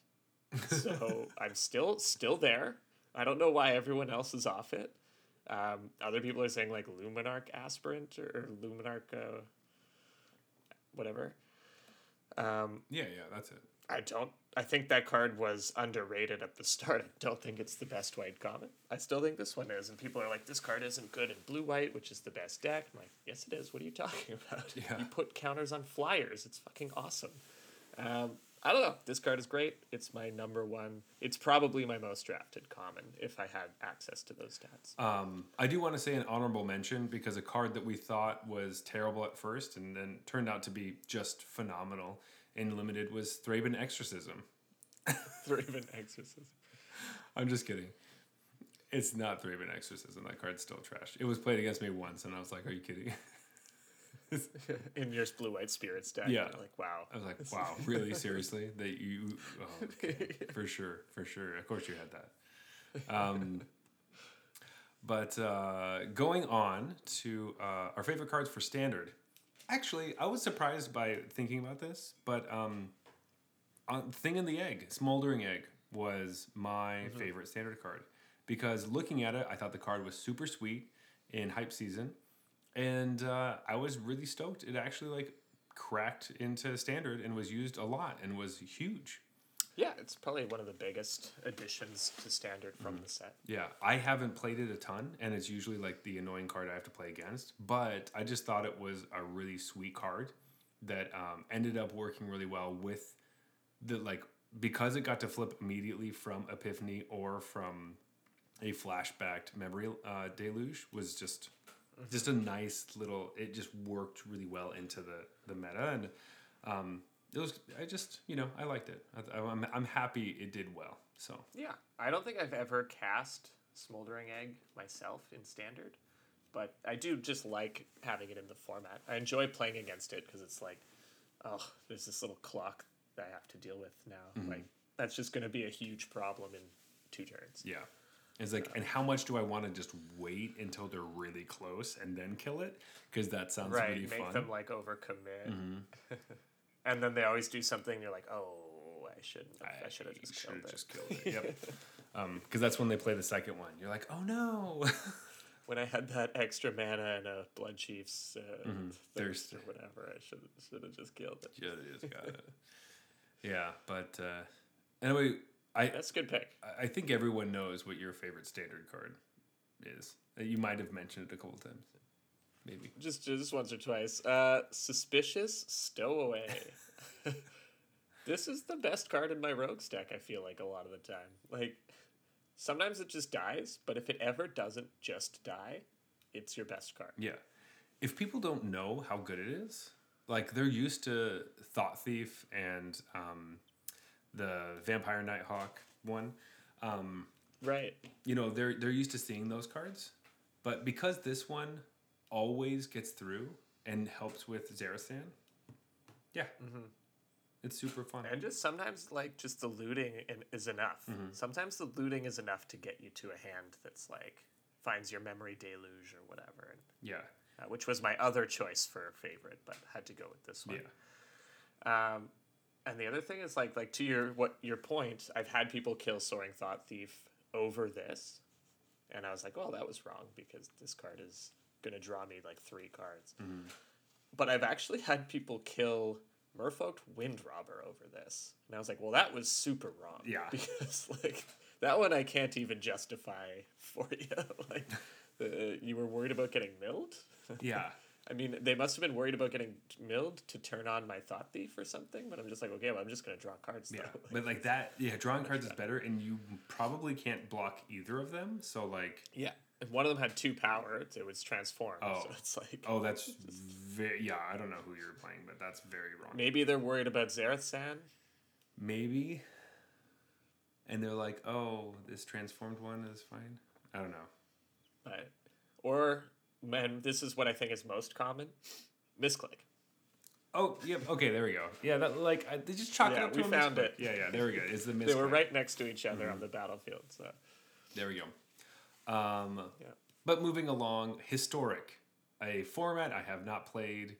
<laughs> So I'm still still there. I don't know why everyone else is off it. Um, other people are saying like Luminarch Aspirant or, Luminarch, uh, whatever. Um, Yeah, yeah, that's it. I don't. I think that card was underrated at the start. I don't think it's the best white common. I still think this one is, and people are like, "This card isn't good in blue white, which is the best deck." I'm like, "Yes, it is. What are you talking <laughs> about? Yeah. You put counters on flyers. It's fucking awesome." Um, I don't know. This card is great. It's my number one. It's probably my most drafted common if I had access to those stats. Um, I do want to say an honorable mention because a card that we thought was terrible at first and then turned out to be just phenomenal in limited was Thraben Exorcism. <laughs> Thraven Exorcism. I'm just kidding. It's not Thraben Exorcism. That card's still trash. It was played against me once, and I was like, "Are you kidding?" <laughs> <laughs> in your blue white spirits deck. Yeah. Like wow. I was like, "Wow, really? Seriously? <laughs> That you? Oh, okay. <laughs> for sure, for sure. Of course, you had that." Um, but uh, going on to uh, our favorite cards for standard. Actually, I was surprised by thinking about this, but um, thing in the egg, smoldering egg, was my Mm-hmm. favorite standard card because looking at it, I thought the card was super sweet in hype season, and uh, I was really stoked. It actually like cracked into standard and was used a lot and was huge. Yeah, it's probably one of the biggest additions to standard from the set. Yeah, I haven't played it a ton, and it's usually like the annoying card I have to play against. But I just thought it was a really sweet card that um, ended up working really well with the like because it got to flip immediately from Epiphany or from a flashbacked memory uh, deluge was just just a nice little. It just worked really well into the the meta, and um, it was. I just you know I liked it. I, I'm I'm happy it did well. So. Yeah, I don't think I've ever cast Smoldering Egg myself in standard, but I do just like having it in the format. I enjoy playing against it because it's like, oh, there's this little clock that I have to deal with now. Like that's just going to be a huge problem in two turns. Yeah. It's like, and how much do I want to just wait until they're really close and then kill it? Because that sounds right, really make fun. Mm-hmm. them like overcommit, <laughs> and then they always do something. You're like, oh, I shouldn't. I, should have just killed it. just killed it. <laughs> Yep. Because that's when they play the second one. You're like, oh no. <laughs> when I had that extra mana and a Bloodchief's uh, thirst Thirst. or whatever, I should should have just killed it. yeah, is, got it. Yeah, but uh, anyway, I That's a good pick. I- think everyone knows what your favorite standard card is. Uh, You might have mentioned it a couple times, maybe. Just just once or twice. Uh, suspicious stowaway. <laughs> this is the best card in my rogues deck. I feel like a lot of the time. Like sometimes it just dies, but if it ever doesn't just die, it's your best card. Yeah. If people don't know how good it is, like they're used to Thought Thief and um, the Vampire Nighthawk one, um, Right. you know, they're they're used to seeing those cards. But because this one always gets through and helps with Zareth San, yeah, it's super fun. And just sometimes like just the looting is enough. Sometimes the looting is enough to get you to a hand that's like finds your memory deluge or whatever. And yeah, uh, which was my other choice for favorite, but had to go with this one. yeah, Um, and the other thing is like like to your what your point, I've had people kill Soaring Thought Thief over this, and I was like, well, that was wrong because this card is gonna draw me like three cards. But I've actually had people kill Merfolk Windrobber over this, and I was like, well, that was super wrong. Yeah. <laughs> because like that one I can't even justify <laughs> for you. <laughs> like, uh, you were worried about getting milled. yeah. I mean, they must have been worried about getting milled to turn on my thought thief or something. But I'm just like, okay, well, I'm just gonna draw cards. Yeah, though. but like that, yeah, drawing <laughs> cards is better, and you probably can't block either of them. So like, yeah. If one of them had two power, it was transformed. Oh. So it's like, oh, that's <laughs> very yeah. I don't know who you're playing, but that's very wrong. maybe they're worried about Zareth San. Maybe. And they're like, oh, this transformed one is fine. I don't know. But, or, man, this is what I think is most common misclick. Oh, yep. Okay, there we go. Yeah, that like I, they just chalk it up to we a found misclick. it. Yeah, yeah. There we go. Is the misclick. They were right next to each other Mm-hmm. on the battlefield. So, There we go. Um, Yeah. But moving along, historic, a format I have not played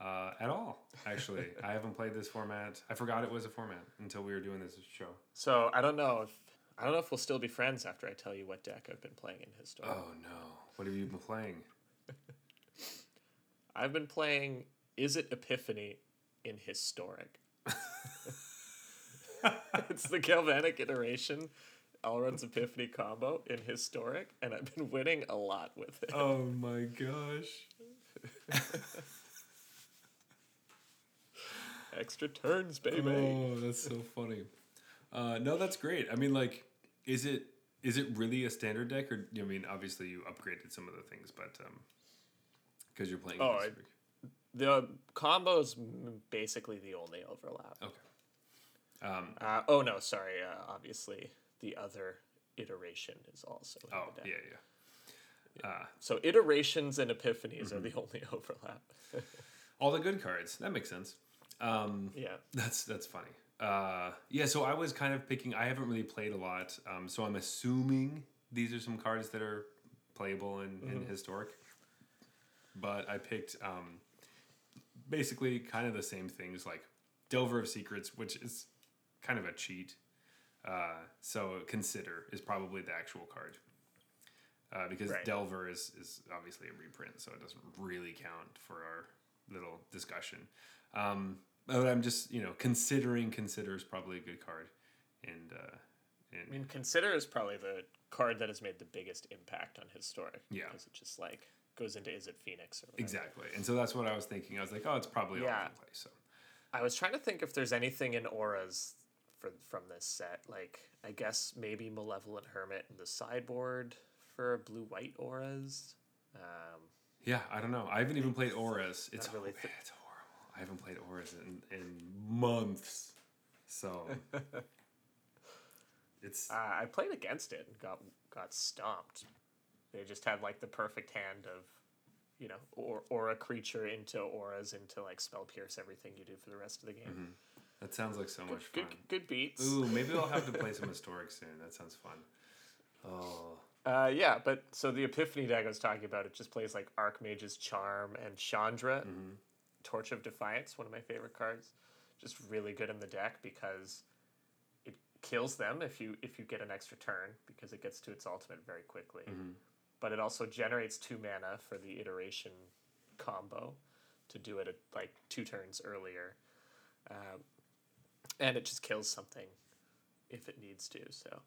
uh, at all. Actually, <laughs> I haven't played this format. I forgot it was a format until we were doing this show. so I don't know if I don't know if we'll still be friends after I tell you what deck I've been playing in Historic. Oh no! What have you been playing? I've been playing Izzet Epiphany in Historic. <laughs> it's the Galvanic iteration, Alrund's Epiphany combo in Historic, and I've been winning a lot with it. Oh my gosh! <laughs> Extra turns, baby. Oh, that's so funny. Uh, no, that's great. I mean, like, is it is it really a standard deck, or I mean, obviously you upgraded some of the things, but um, because you're playing. Oh, Historic. The combo's basically the only overlap. okay. Um, Uh, oh no, sorry. Uh, obviously, the other iteration is also oh, yeah, yeah. Uh, So iterations and epiphanies are the Mm-hmm. only <laughs> overlap. <laughs> all the good cards. That makes sense. Um, yeah. That's that's funny. Uh, yeah, so I was kind of picking. I haven't really played a lot, um, so I'm assuming these are some cards that are playable in, in historic. But I picked um, basically kind of the same things like Delver of Secrets, which is kind of a cheat. Uh, so consider is probably the actual card. Uh, because Right. Delver is, is obviously a reprint, so it doesn't really count for our little discussion. Um, but I'm just you know considering consider is probably a good card, and uh, and I mean, consider is probably the card that has made the biggest impact on historic. Yeah. because it just like goes into Izzet Phoenix exactly, and so that's what I was thinking. I was like, oh, it's probably all Yeah. over the place. So I was trying to think if there's anything in auras for from this set. Like I guess maybe Malevolent Hermit in the sideboard for blue white auras. Um, yeah, I don't know. I haven't even played Auras. It's really thi- it's horrible. I haven't played Auras in, in months, so <laughs> it's uh, I played against it and got got stomped. They just had like the perfect hand of, you know, or aura creature into auras into like spell pierce everything you do for the rest of the game. that sounds like so much Good, fun. good beats. Ooh, maybe I'll have to play <laughs> some historic soon. That sounds fun. Oh, Uh, yeah, but so the Epiphany deck I was talking about, it just plays like Archmage's Charm and Chandra, Mm-hmm. Torch of Defiance, one of my favorite cards. Just really good in the deck because it kills them if you if you get an extra turn because it gets to its ultimate very quickly. Mm-hmm. But it also generates two mana for the iteration combo to do it at like two turns earlier, um, and it just kills something if it needs to. So.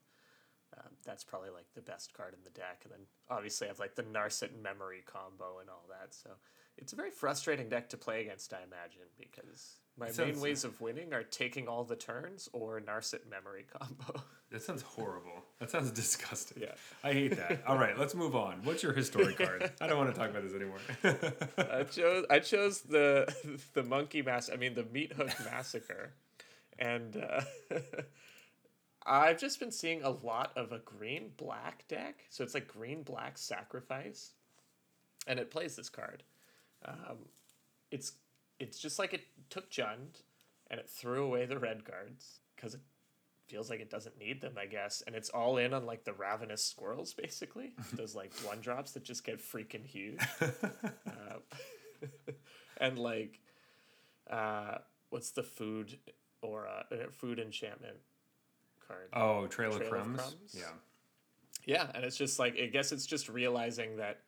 Um, that's probably like the best card in the deck, and then obviously I have like the Narset memory combo and all that. So it's a very frustrating deck to play against, I imagine, because my main sounds- ways of winning are taking all the turns or Narset memory combo. <laughs> that sounds horrible. That sounds disgusting. Yeah. I hate that. <laughs> All right, let's move on. What's your historic card? I don't want to talk about this anymore. <laughs> I chose I chose the the monkey mass. I mean the meat hook massacre, and uh, I've just been seeing a lot of a green black deck. So it's like green black sacrifice, and it plays this card. Um, it's it's just like it took Jund, and it threw away the red cards because it feels like it doesn't need them, I guess. And it's all in on like the ravenous squirrels, basically. <laughs> Those like one drops that just get freaking huge. <laughs> Uh, <laughs> and like, uh, what's the food or uh, food enchantment card? oh, Trail, of, Trail of Crumbs? Crumbs? Yeah. Yeah, and it's just like I guess it's just realizing that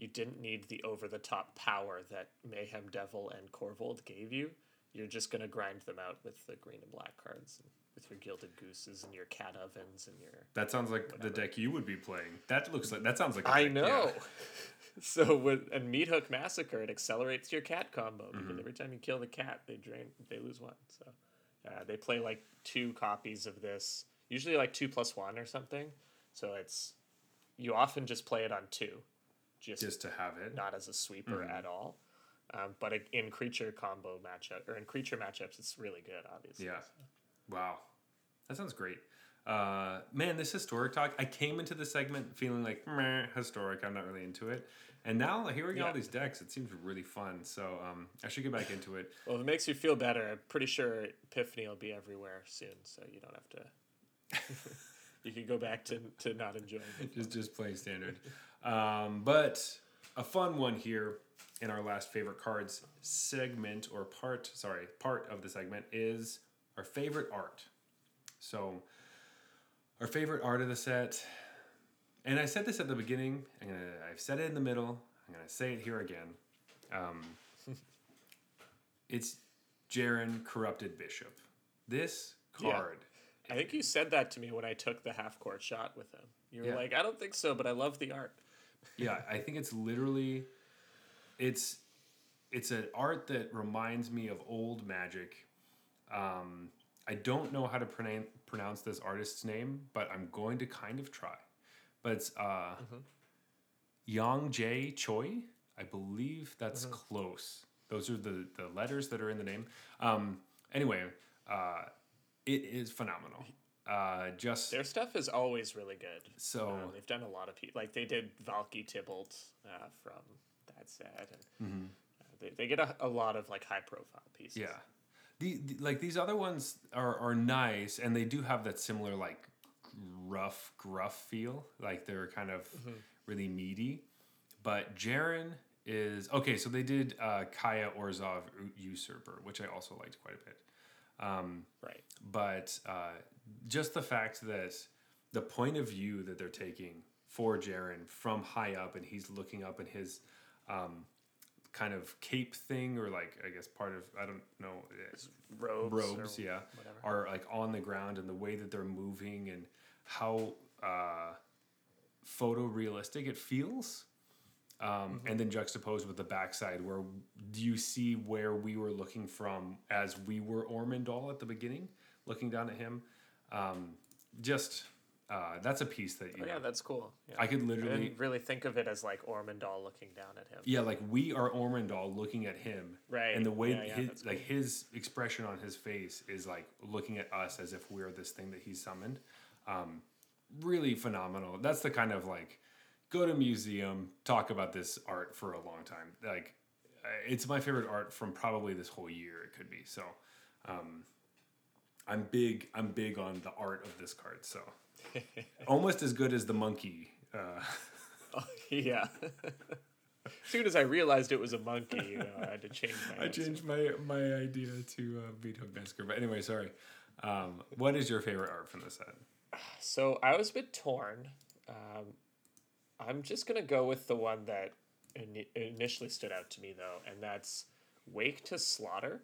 you didn't need the over the top power that Mayhem Devil and Korvold gave you. You're just gonna grind them out with the green and black cards, and with your Gilded Gooses and your Cat Ovens and your. That sounds like the deck you would be playing. That looks like that sounds like a I deck, know. yeah. <laughs> so with and Meathook Massacre, it accelerates your cat combo because Mm-hmm. every time you kill the cat, they drain, they lose one. So uh, they play like two copies of this, usually like two plus one or something. So it's you often just play it on two, just, Just to have it. not as a sweeper Mm-hmm. at all. Um, but in creature combo matchup or in creature matchups, it's really good. Obviously, Yeah. Wow. That sounds great. Uh, man, this historic talk, I came into the segment feeling like, meh, historic, I'm not really into it. And now hearing Yeah. all these decks, it seems really fun. So um, I should get back into it. Well, if it makes you feel better, I'm pretty sure Epiphany will be everywhere soon, so you don't have to. <laughs> you can go back to, to not enjoying it. just just playing standard. Um, but a fun one here in our last favorite cards segment or part, sorry, part of the segment is our favorite art. So our favorite art of the set, and I said this at the beginning. I'm gonna, I've said it in the middle. I'm gonna say it here again. Um, it's Jerren Corrupted Bishop. This Yeah. card. I think you said that to me when I took the half court shot with him. You were Yeah. like, I don't think so, but I love the art. Yeah i think it's literally it's it's an art that reminds me of old magic. Um, i don't know how to pronounce pronounce this artist's name but i'm going to kind of try. But it's uh, yang jae choi? I believe that's close. Those are the the letters that are in the name. Um, anyway uh, it is phenomenal uh, just Their stuff is always really good. so Um, they've done a lot of people, like they did Valki Tibalt uh, from that set, and uh, they, they get a, a lot of like high profile pieces. Yeah. The, the like these other ones are are nice and they do have that similar like rough gruff feel like they're kind of really meaty but Jerren is okay so they did uh, Kaya Orzhova U- Usurper which I also liked quite a bit right. but uh, just the fact that the point of view that they're taking for Jerren from high up and he's looking up in his um, kind of cape thing or like I guess part of I don't know it's Robes. robes yeah whatever. are like on the ground and the way that they're moving and how uh, photorealistic it feels um, and then juxtaposed with the backside where do you see where we were looking from as we were Ormendahl at the beginning looking down at him um, just uh, that's a piece that you Oh, know, yeah, that's cool. Yeah. I could I literally didn't really think of it as like Ormendahl looking down at him. yeah like we are Ormendahl looking at him Right, and the way yeah, yeah, his like his expression on his face is like looking at us as if we're this thing that he's summoned um, really phenomenal that's the kind of like go to museum talk about this art for a long time like uh, it's my favorite art from probably this whole year it could be so um, i'm big i'm big on the art of this card so <laughs> almost as good as the monkey uh, Oh, yeah. <laughs> as soon as I realized it was a monkey, you know, I had to change my <laughs> I answer. changed my my idea to uh, Vito Mesker. But anyway, sorry. Um, what is your favorite art from the set? <sighs> So I was a bit torn. Um, I'm just gonna go with the one that ini initially stood out to me though, and that's Wake to Slaughter.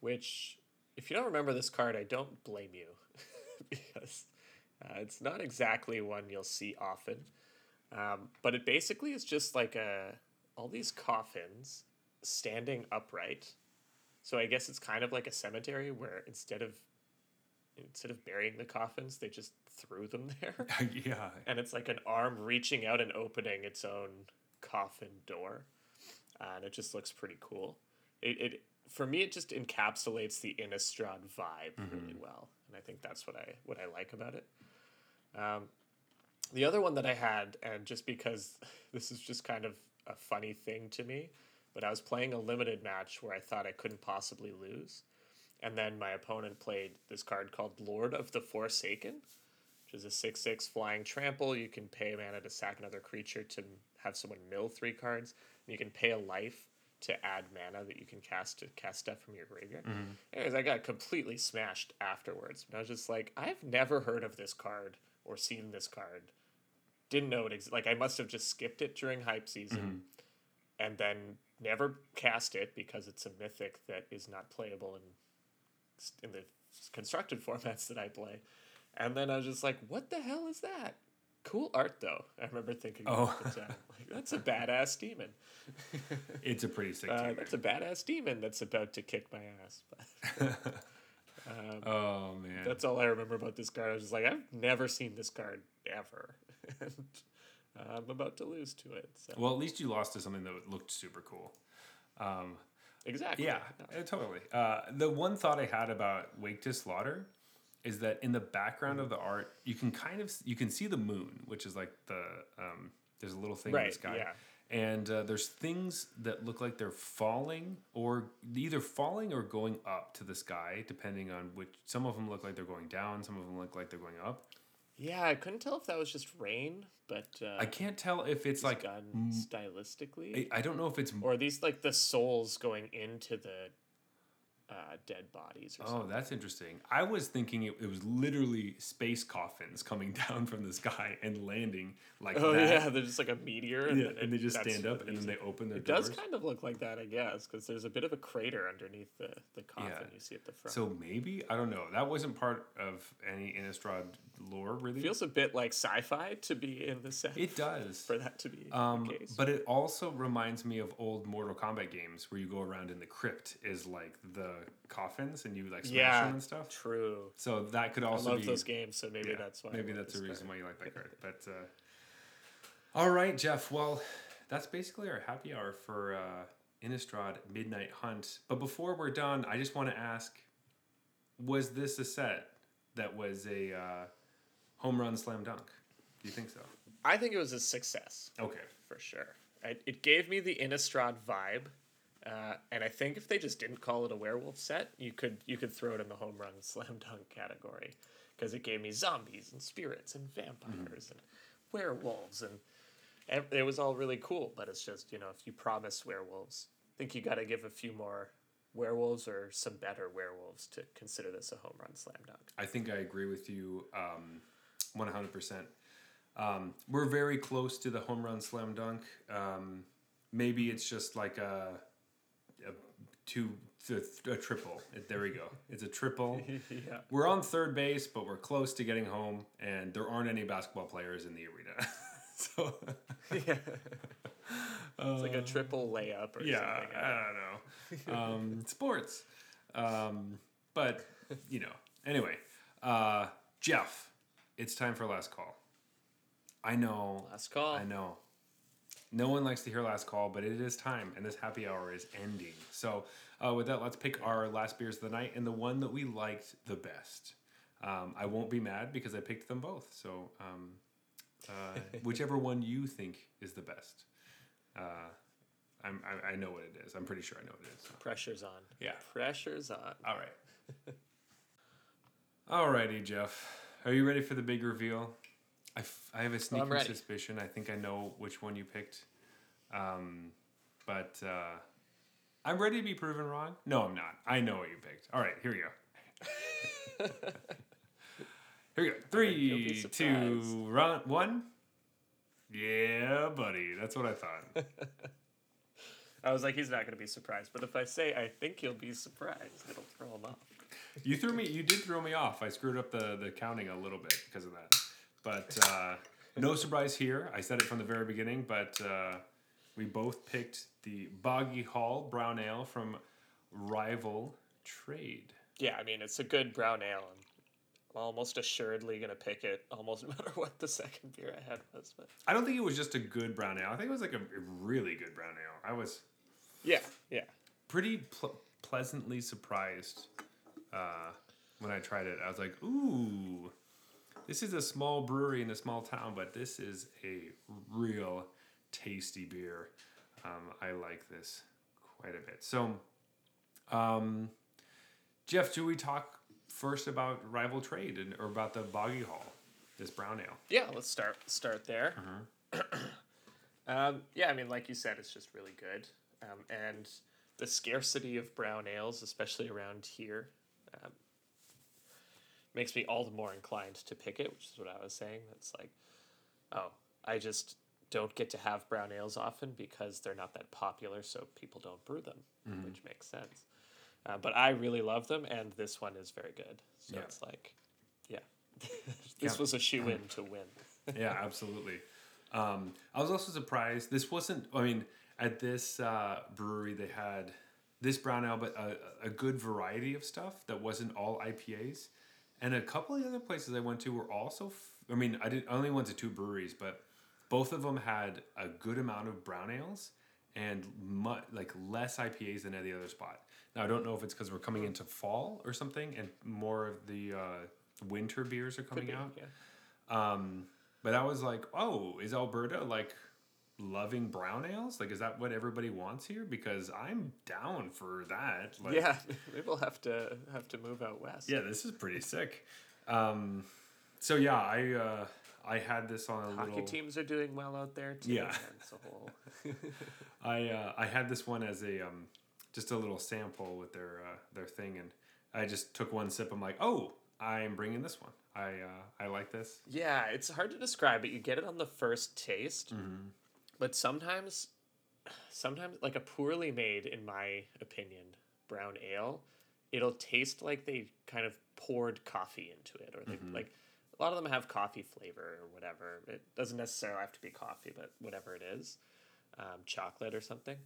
Which, if you don't remember this card, I don't blame you, <laughs> because uh, it's not exactly one you'll see often. Um, but it basically is just like a all these coffins standing upright. So I guess it's kind of like a cemetery where instead of instead of burying the coffins, they just threw them <laughs> there. <laughs> yeah, and it's like an arm reaching out and opening its own coffin door. Uh, and it just looks pretty cool. It, it for me it just encapsulates the Innistrad vibe really well, and I think that's what I what I like about it. Um, the other one that I had, and just because <laughs> this is just kind of a funny thing to me, but I was playing a limited match where I thought I couldn't possibly lose, and then my opponent played this card called Lord of the Forsaken, which is a six six flying trample. You can pay a mana to sack another creature to have someone mill three cards. And you can pay a life to add mana that you can cast to cast stuff from your graveyard. Mm-hmm. Anyways, I got completely smashed afterwards. And I was just like, I've never heard of this card or seen this card. Didn't know it ex- like I must have just skipped it during hype season mm-hmm. and then never cast it because it's a mythic that is not playable in in the constructed <laughs> formats that I play. And then I was just like, what the hell is that? Cool art though. I remember thinking Oh. at the time, like that's a badass demon. <laughs> it's a pretty sick Uh, that's a badass demon that's about to kick my ass. But <laughs> oh man, that's all I remember about this card. I was just like, I've never seen this card ever. <laughs> and I'm about to lose to it. So well, at least you lost to something that looked super cool. exactly. Yeah, uh, totally. Uh, the one thought I had about Wake to Slaughter is that in the background of the art, you can kind of you can see the moon, which is like the um, there's a little thing in the sky, yeah. and uh, there's things that look like they're falling or either falling or going up to the sky, depending on which. Some of them look like they're going down. Some of them look like they're going up. Yeah, I couldn't tell if that was just rain, but uh, I can't tell if it's like done stylistically, I, I don't know if it's or are these like the souls going into the uh, dead bodies or Oh, something? that's interesting. I was thinking it, it was literally space coffins coming <laughs> down from the sky and landing like Oh that. yeah, they're just like a meteor, and, Yeah, and they just stand up what and then they open their It doors. does kind of look like that, I guess, because there's a bit of a crater underneath the, the coffin Yeah. you see at the front. So maybe I don't know. That wasn't part of any Innistrad lore, really. feels a bit like sci-fi to be in the set it does. for that to be Um, the case. but it also reminds me of old Mortal Kombat games where you go around in the crypt is like the coffins and you like smash yeah, them and stuff. true. So that could I also love be those games, so maybe yeah, that's why. Maybe that's the this reason card. why you like that card. <laughs> But uh, all right, Jeff. Well, that's basically our happy hour for uh, Innistrad Midnight Hunt. But before we're done, I just want to ask: Was this a set that was a uh, home run slam dunk? Do you think so? I think it was a success. Okay. for sure. I, it gave me the Innistrad vibe, uh, and I think if they just didn't call it a werewolf set, you could you could throw it in the home run <laughs> slam dunk category because it gave me zombies and spirits and vampires and werewolves and ev- it was all really cool. But it's just you know if you promise werewolves, I think you got to give a few more werewolves or some better werewolves to consider this a home run slam dunk. I think I agree with you um, 100%. Um, we're very close to the home run slam dunk. Um, maybe it's just like a two, a triple. There we go. It's a triple. <laughs> yeah. We're on third base, but we're close to getting home, and there aren't any basketball players in the arena. <laughs> so yeah. <laughs> it's like a triple layup or yeah, something. I don't know. Um, sports. Um, but, you know, anyway, uh, Jeff, it's time for last call. I know. Last call. I know. No one likes to hear last call, but it is time, and this happy hour is ending. So, uh, with that, let's pick our last beers of the night and the one that we liked the best. Um, I won't be mad because I picked them both. So, um, uh, <laughs> whichever one you think is the best. Uh, I'm, I, I know what it is. I'm pretty sure I know what it is. So. Pressure's on. Yeah. Pressure's on. All right. <laughs> Alrighty, Jeff. Are you ready for the big reveal? I, f- I have a sneaking ready. suspicion. I think I know which one you picked. Um, but uh, I'm ready to be proven wrong. No, I'm not. I know what you picked. All right, here we go. <laughs> here we go. <laughs> you'll Three, two, run, one. Yeah, buddy. That's what I thought. <laughs> I was like, he's not going to be surprised. But if I say, I think he'll be surprised, it'll throw him off. You threw me. You did throw me off. I screwed up the the counting a little bit because of that. But uh, no surprise here. I said it from the very beginning. But uh, we both picked the Boggy Hall Brown Ale from Rival Trade. Yeah, I mean, it's a good brown ale. I'm almost assuredly going to pick it almost <laughs> no matter what the second beer I had was. But I don't think it was just a good brown ale. I think it was like a, really good brown ale. I was yeah, yeah. pretty ple- pleasantly surprised uh, when I tried it. I was like, ooh, this is a small brewery in a small town, but this is a real tasty beer. Um, I like this quite a bit. So, um, Jeff, should we talk first about Rival Trade and, or about the Boggy Hall, this brown ale? Yeah, let's start start there. <clears throat> um, yeah, I mean, like you said, it's just really good, um, and the scarcity of brown ales, especially around here, um, makes me all the more inclined to pick it. Which is what I was saying. It's like, oh, I just don't get to have brown ales often because they're not that popular, so people don't brew them, which makes sense. Uh, but I really love them, and this one is very good. So Yeah. it's like, yeah, <laughs> this Yeah. was a shoe in <laughs> to win. yeah, <laughs> absolutely. Um, I was also surprised. This wasn't. I mean, at this uh, brewery, they had this brown ale, but a, a good variety of stuff that wasn't all IPAs. And a couple of the other places I went to were also. F- I mean, I did I only went to two breweries, but both of them had a good amount of brown ales and mu- like less IPAs than any other spot. Now I don't know if it's because we're coming into fall or something, and more of the uh, winter beers are coming be, out. yeah. Um, but I was like, oh, is Alberta like loving brown ales? Like, is that what everybody wants here? Because I'm down for that. Like, yeah, <laughs> maybe we'll have to have to move out west. yeah, this is pretty sick. Um, so yeah, I uh, I had this on a hockey little. teams are doing well out there too. Yeah. it's a whole. <laughs> I uh, I had this one as a um, just a little sample with their uh, their thing, and I just took one sip. I'm like, oh, I'm bringing this one. I uh, I like this. yeah, it's hard to describe, but you get it on the first taste. Mm-hmm. But sometimes, sometimes like a poorly made, in my opinion, brown ale, it'll taste like they kind of poured coffee into it, or they, Mm-hmm. like a lot of them have coffee flavor or whatever. It doesn't necessarily have to be coffee, but whatever it is, um, chocolate or something.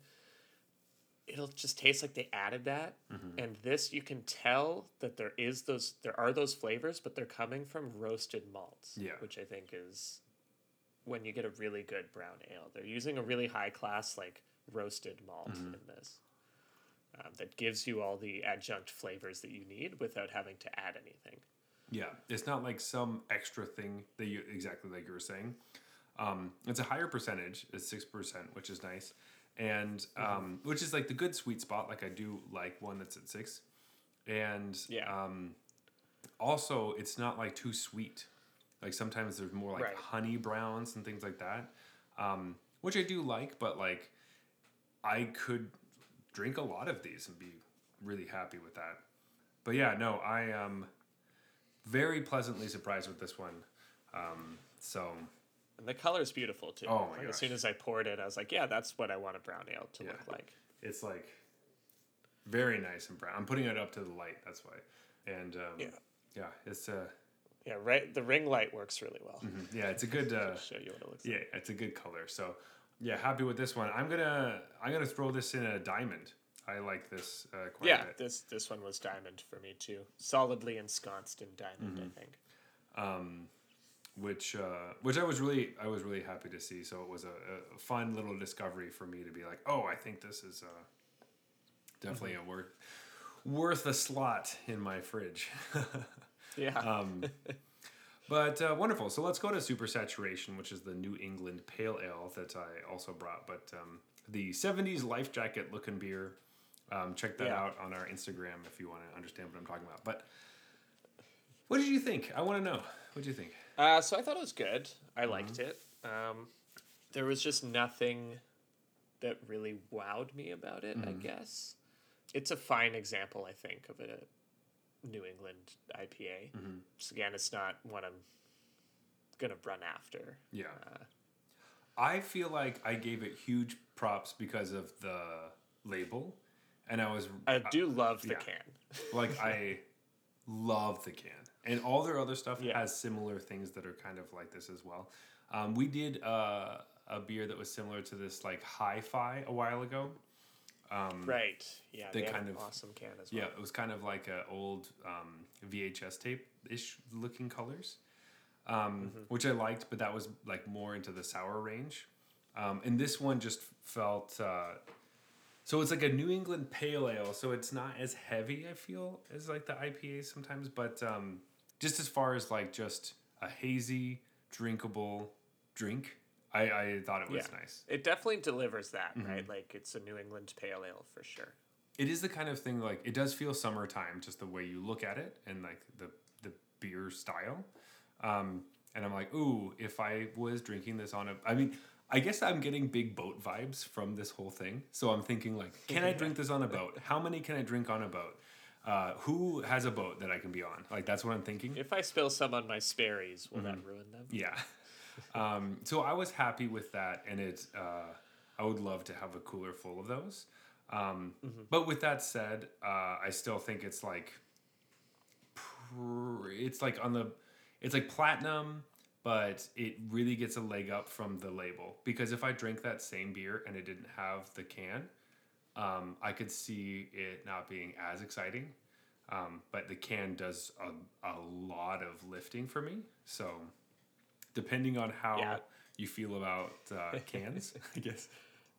It'll just taste like they added that, Mm-hmm. and this you can tell that there is those there are those flavors, but they're coming from roasted malts, Yeah. which I think is when you get a really good brown ale. They're using a really high class like roasted malt Mm-hmm. in this um, that gives you all the adjunct flavors that you need without having to add anything. Yeah, it's not like some extra thing that you exactly like you were saying. Um, it's a higher percentage, it's six percent, which is nice, and um, which is like the good sweet spot. Like I do like one that's at six, and Yeah. um, also it's not like too sweet. Like sometimes there's more like Right. honey browns and things like that, um, which I do like. But like, I could drink a lot of these and be really happy with that. But yeah, no, I am very pleasantly surprised with this one. Um, so And the is beautiful too. Oh my Like, gosh. As soon as I poured it, I was like, yeah, that's what I want a brown ale to Yeah. look like. it's like very nice and brown. I'm putting it up to the light. That's why. And um, Yeah. yeah, it's uh, Yeah, right. The ring light works really well. yeah, it's a good. <laughs> Uh, show you what it looks yeah, it's a good color. So yeah, happy with this one. I'm gonna I'm gonna throw this in a diamond. I like this uh, quite Yeah, a bit. this this one was diamond for me too. Solidly ensconced in diamond, Mm-hmm. I think. which uh, which I was really I was really happy to see. So it was a, a fun little discovery for me to be like, oh, I think this is uh, definitely a worth worth a slot in my fridge. <laughs> Yeah. Um, but uh, wonderful. So let's go to Super Saturation, which is the New England Pale Ale that I also brought. But um, the 70s life jacket looking beer. Um, check that Yeah. out on our Instagram if you want to understand what I'm talking about. But what did you think? I want to know. What did you think? Uh, so I thought it was good. I Mm-hmm. liked it. Um, there was just nothing that really wowed me about it. Mm-hmm. I guess it's a fine example, I think, of a New England IPA. Mm-hmm. So again, it's not what I'm gonna run after. Yeah. Uh, I feel like I gave it huge props because of the label. And I was I do love the yeah. can. <laughs> like I love the can, and all their other stuff Yeah. has similar things that are kind of like this as well. Um, we did uh, a beer that was similar to this, like Hi-Fi, a while ago. Right. Yeah. They They, kind of- awesome can as well. Yeah, it was kind of like a old um, VHS tape ish looking colors, um, which I liked, but that was like more into the sour range. Um, and this one just felt uh, so it's like a New England pale ale, so it's not as heavy. I feel as like the IPA sometimes, but um, just as far as like just a hazy, drinkable drink, I, I thought it was Yeah. nice. It definitely delivers that, Mm-hmm. right? Like it's a New England pale ale for sure. it is the kind of thing like it does feel summertime just the way you look at it and like the the beer style um and i'm like ooh if i was drinking this on a i mean i guess i'm getting big boat vibes from this whole thing so i'm thinking like can i drink this on a <laughs> boat how many can i drink on a boat uh, who has a boat that i can be on like that's what i'm thinking If I spill some on my Sperry's, will Mm-hmm. that ruin them? yeah. <laughs> Um, so I was happy with that, and it. Uh, I would love to have a cooler full of those. Um, But with that said, uh, I still think it's like. pr- It's like on the, it's like platinum, but it really gets a leg up from the label because if I drink that same beer and it didn't have the can, um, I could see it not being as exciting. Um, but the can does a, a lot of lifting for me. So depending on how Yeah. you feel about uh, cans, <laughs> I guess.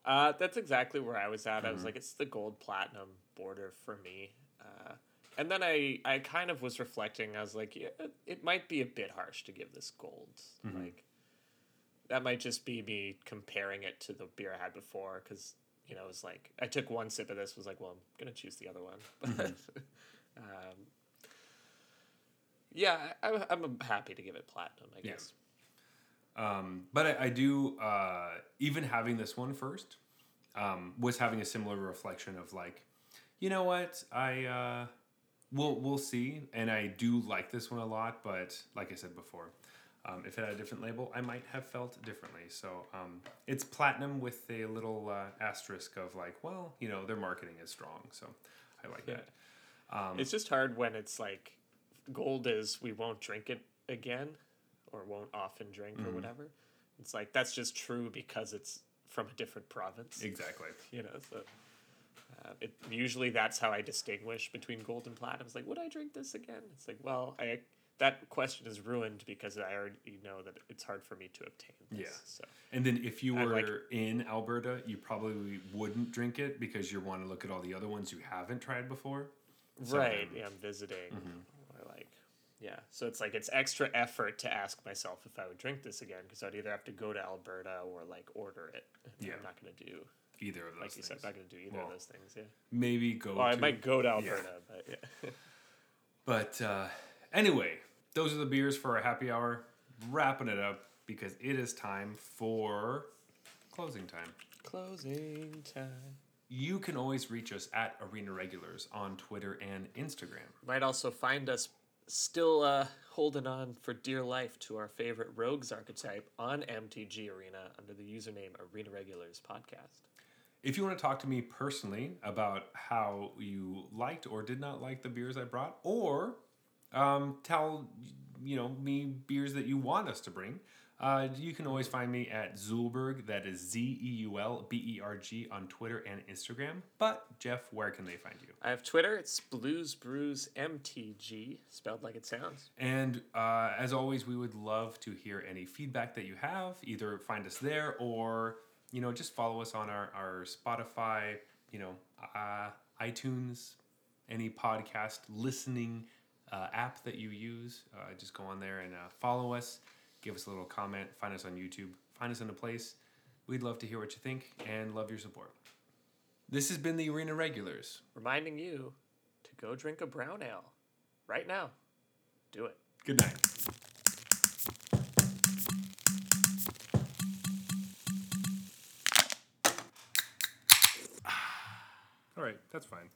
Uh, that's exactly where I was at. I Mm-hmm. was like, it's the gold platinum border for me. Uh, and then I, I kind of was reflecting. I was like, yeah, it, it might be a bit harsh to give this gold. Mm-hmm. Like, that might just be me comparing it to the beer I had before. Because, you know, it was like, I took one sip of this, was like, well, I'm going to choose the other one. But, <laughs> Mm-hmm. um, yeah, I, I'm happy to give it platinum, I Yeah. Um, but I, I do, uh, even having this one first, um, was having a similar reflection of like, you know what, I, uh, we'll, we'll see. And I do like this one a lot, but like I said before, um, if it had a different label, I might have felt differently. So um, it's platinum with a little uh, asterisk of like, well, you know, their marketing is strong. So I like Yeah. that. Um, it's just hard when it's like gold is we won't drink it again or won't often drink Mm-hmm. or whatever. It's like that's just true because it's from a different province. Exactly. You know, so uh, it usually that's how I distinguish between gold and platinum. It's like, would I drink this again? It's like, well, I that question is ruined because I already know that it's hard for me to obtain. This, Yeah. So And then if you were like- in Alberta, you probably wouldn't drink it because you want to look at all the other ones you haven't tried before. So right, then- yeah, I'm visiting Mm-hmm. Yeah. So it's like it's extra effort to ask myself if I would drink this again because I'd either have to go to Alberta or like order it. And Yeah. I'm not gonna do Either of those like you things. said, I'm not gonna do either Well, of those things. Yeah. Maybe go. Well, I might go to Alberta, but yeah. <laughs> But uh, anyway, those are the beers for our happy hour. Wrapping it up because it is time for closing time. Closing time. you can always reach us at Arena Regulars on Twitter and Instagram. Might also find us still uh, holding on for dear life to our favorite rogues archetype on MTG Arena under the username Arena Regulars Podcast. If you want to talk to me personally about how you liked or did not like the beers I brought, or um, tell you know me beers that you want us to bring, uh, you can always find me at Zeulberg. That is Z E U L B E R G on Twitter and Instagram. But Jeff, where can they find you? I have Twitter. It's Blues Brews MTG, spelled like it sounds. And uh, as always, we would love to hear any feedback that you have. Either find us there or you know just follow us on our, our Spotify, you know, uh, iTunes, any podcast listening uh, app that you use. Uh, just go on there and uh, follow us. Give us a little comment. Find us on YouTube. Find us in a place. We'd love to hear what you think and love your support. This has been the Arena Regulars. Reminding you to go drink a brown ale right now. Do it. Good night. All right, that's fine.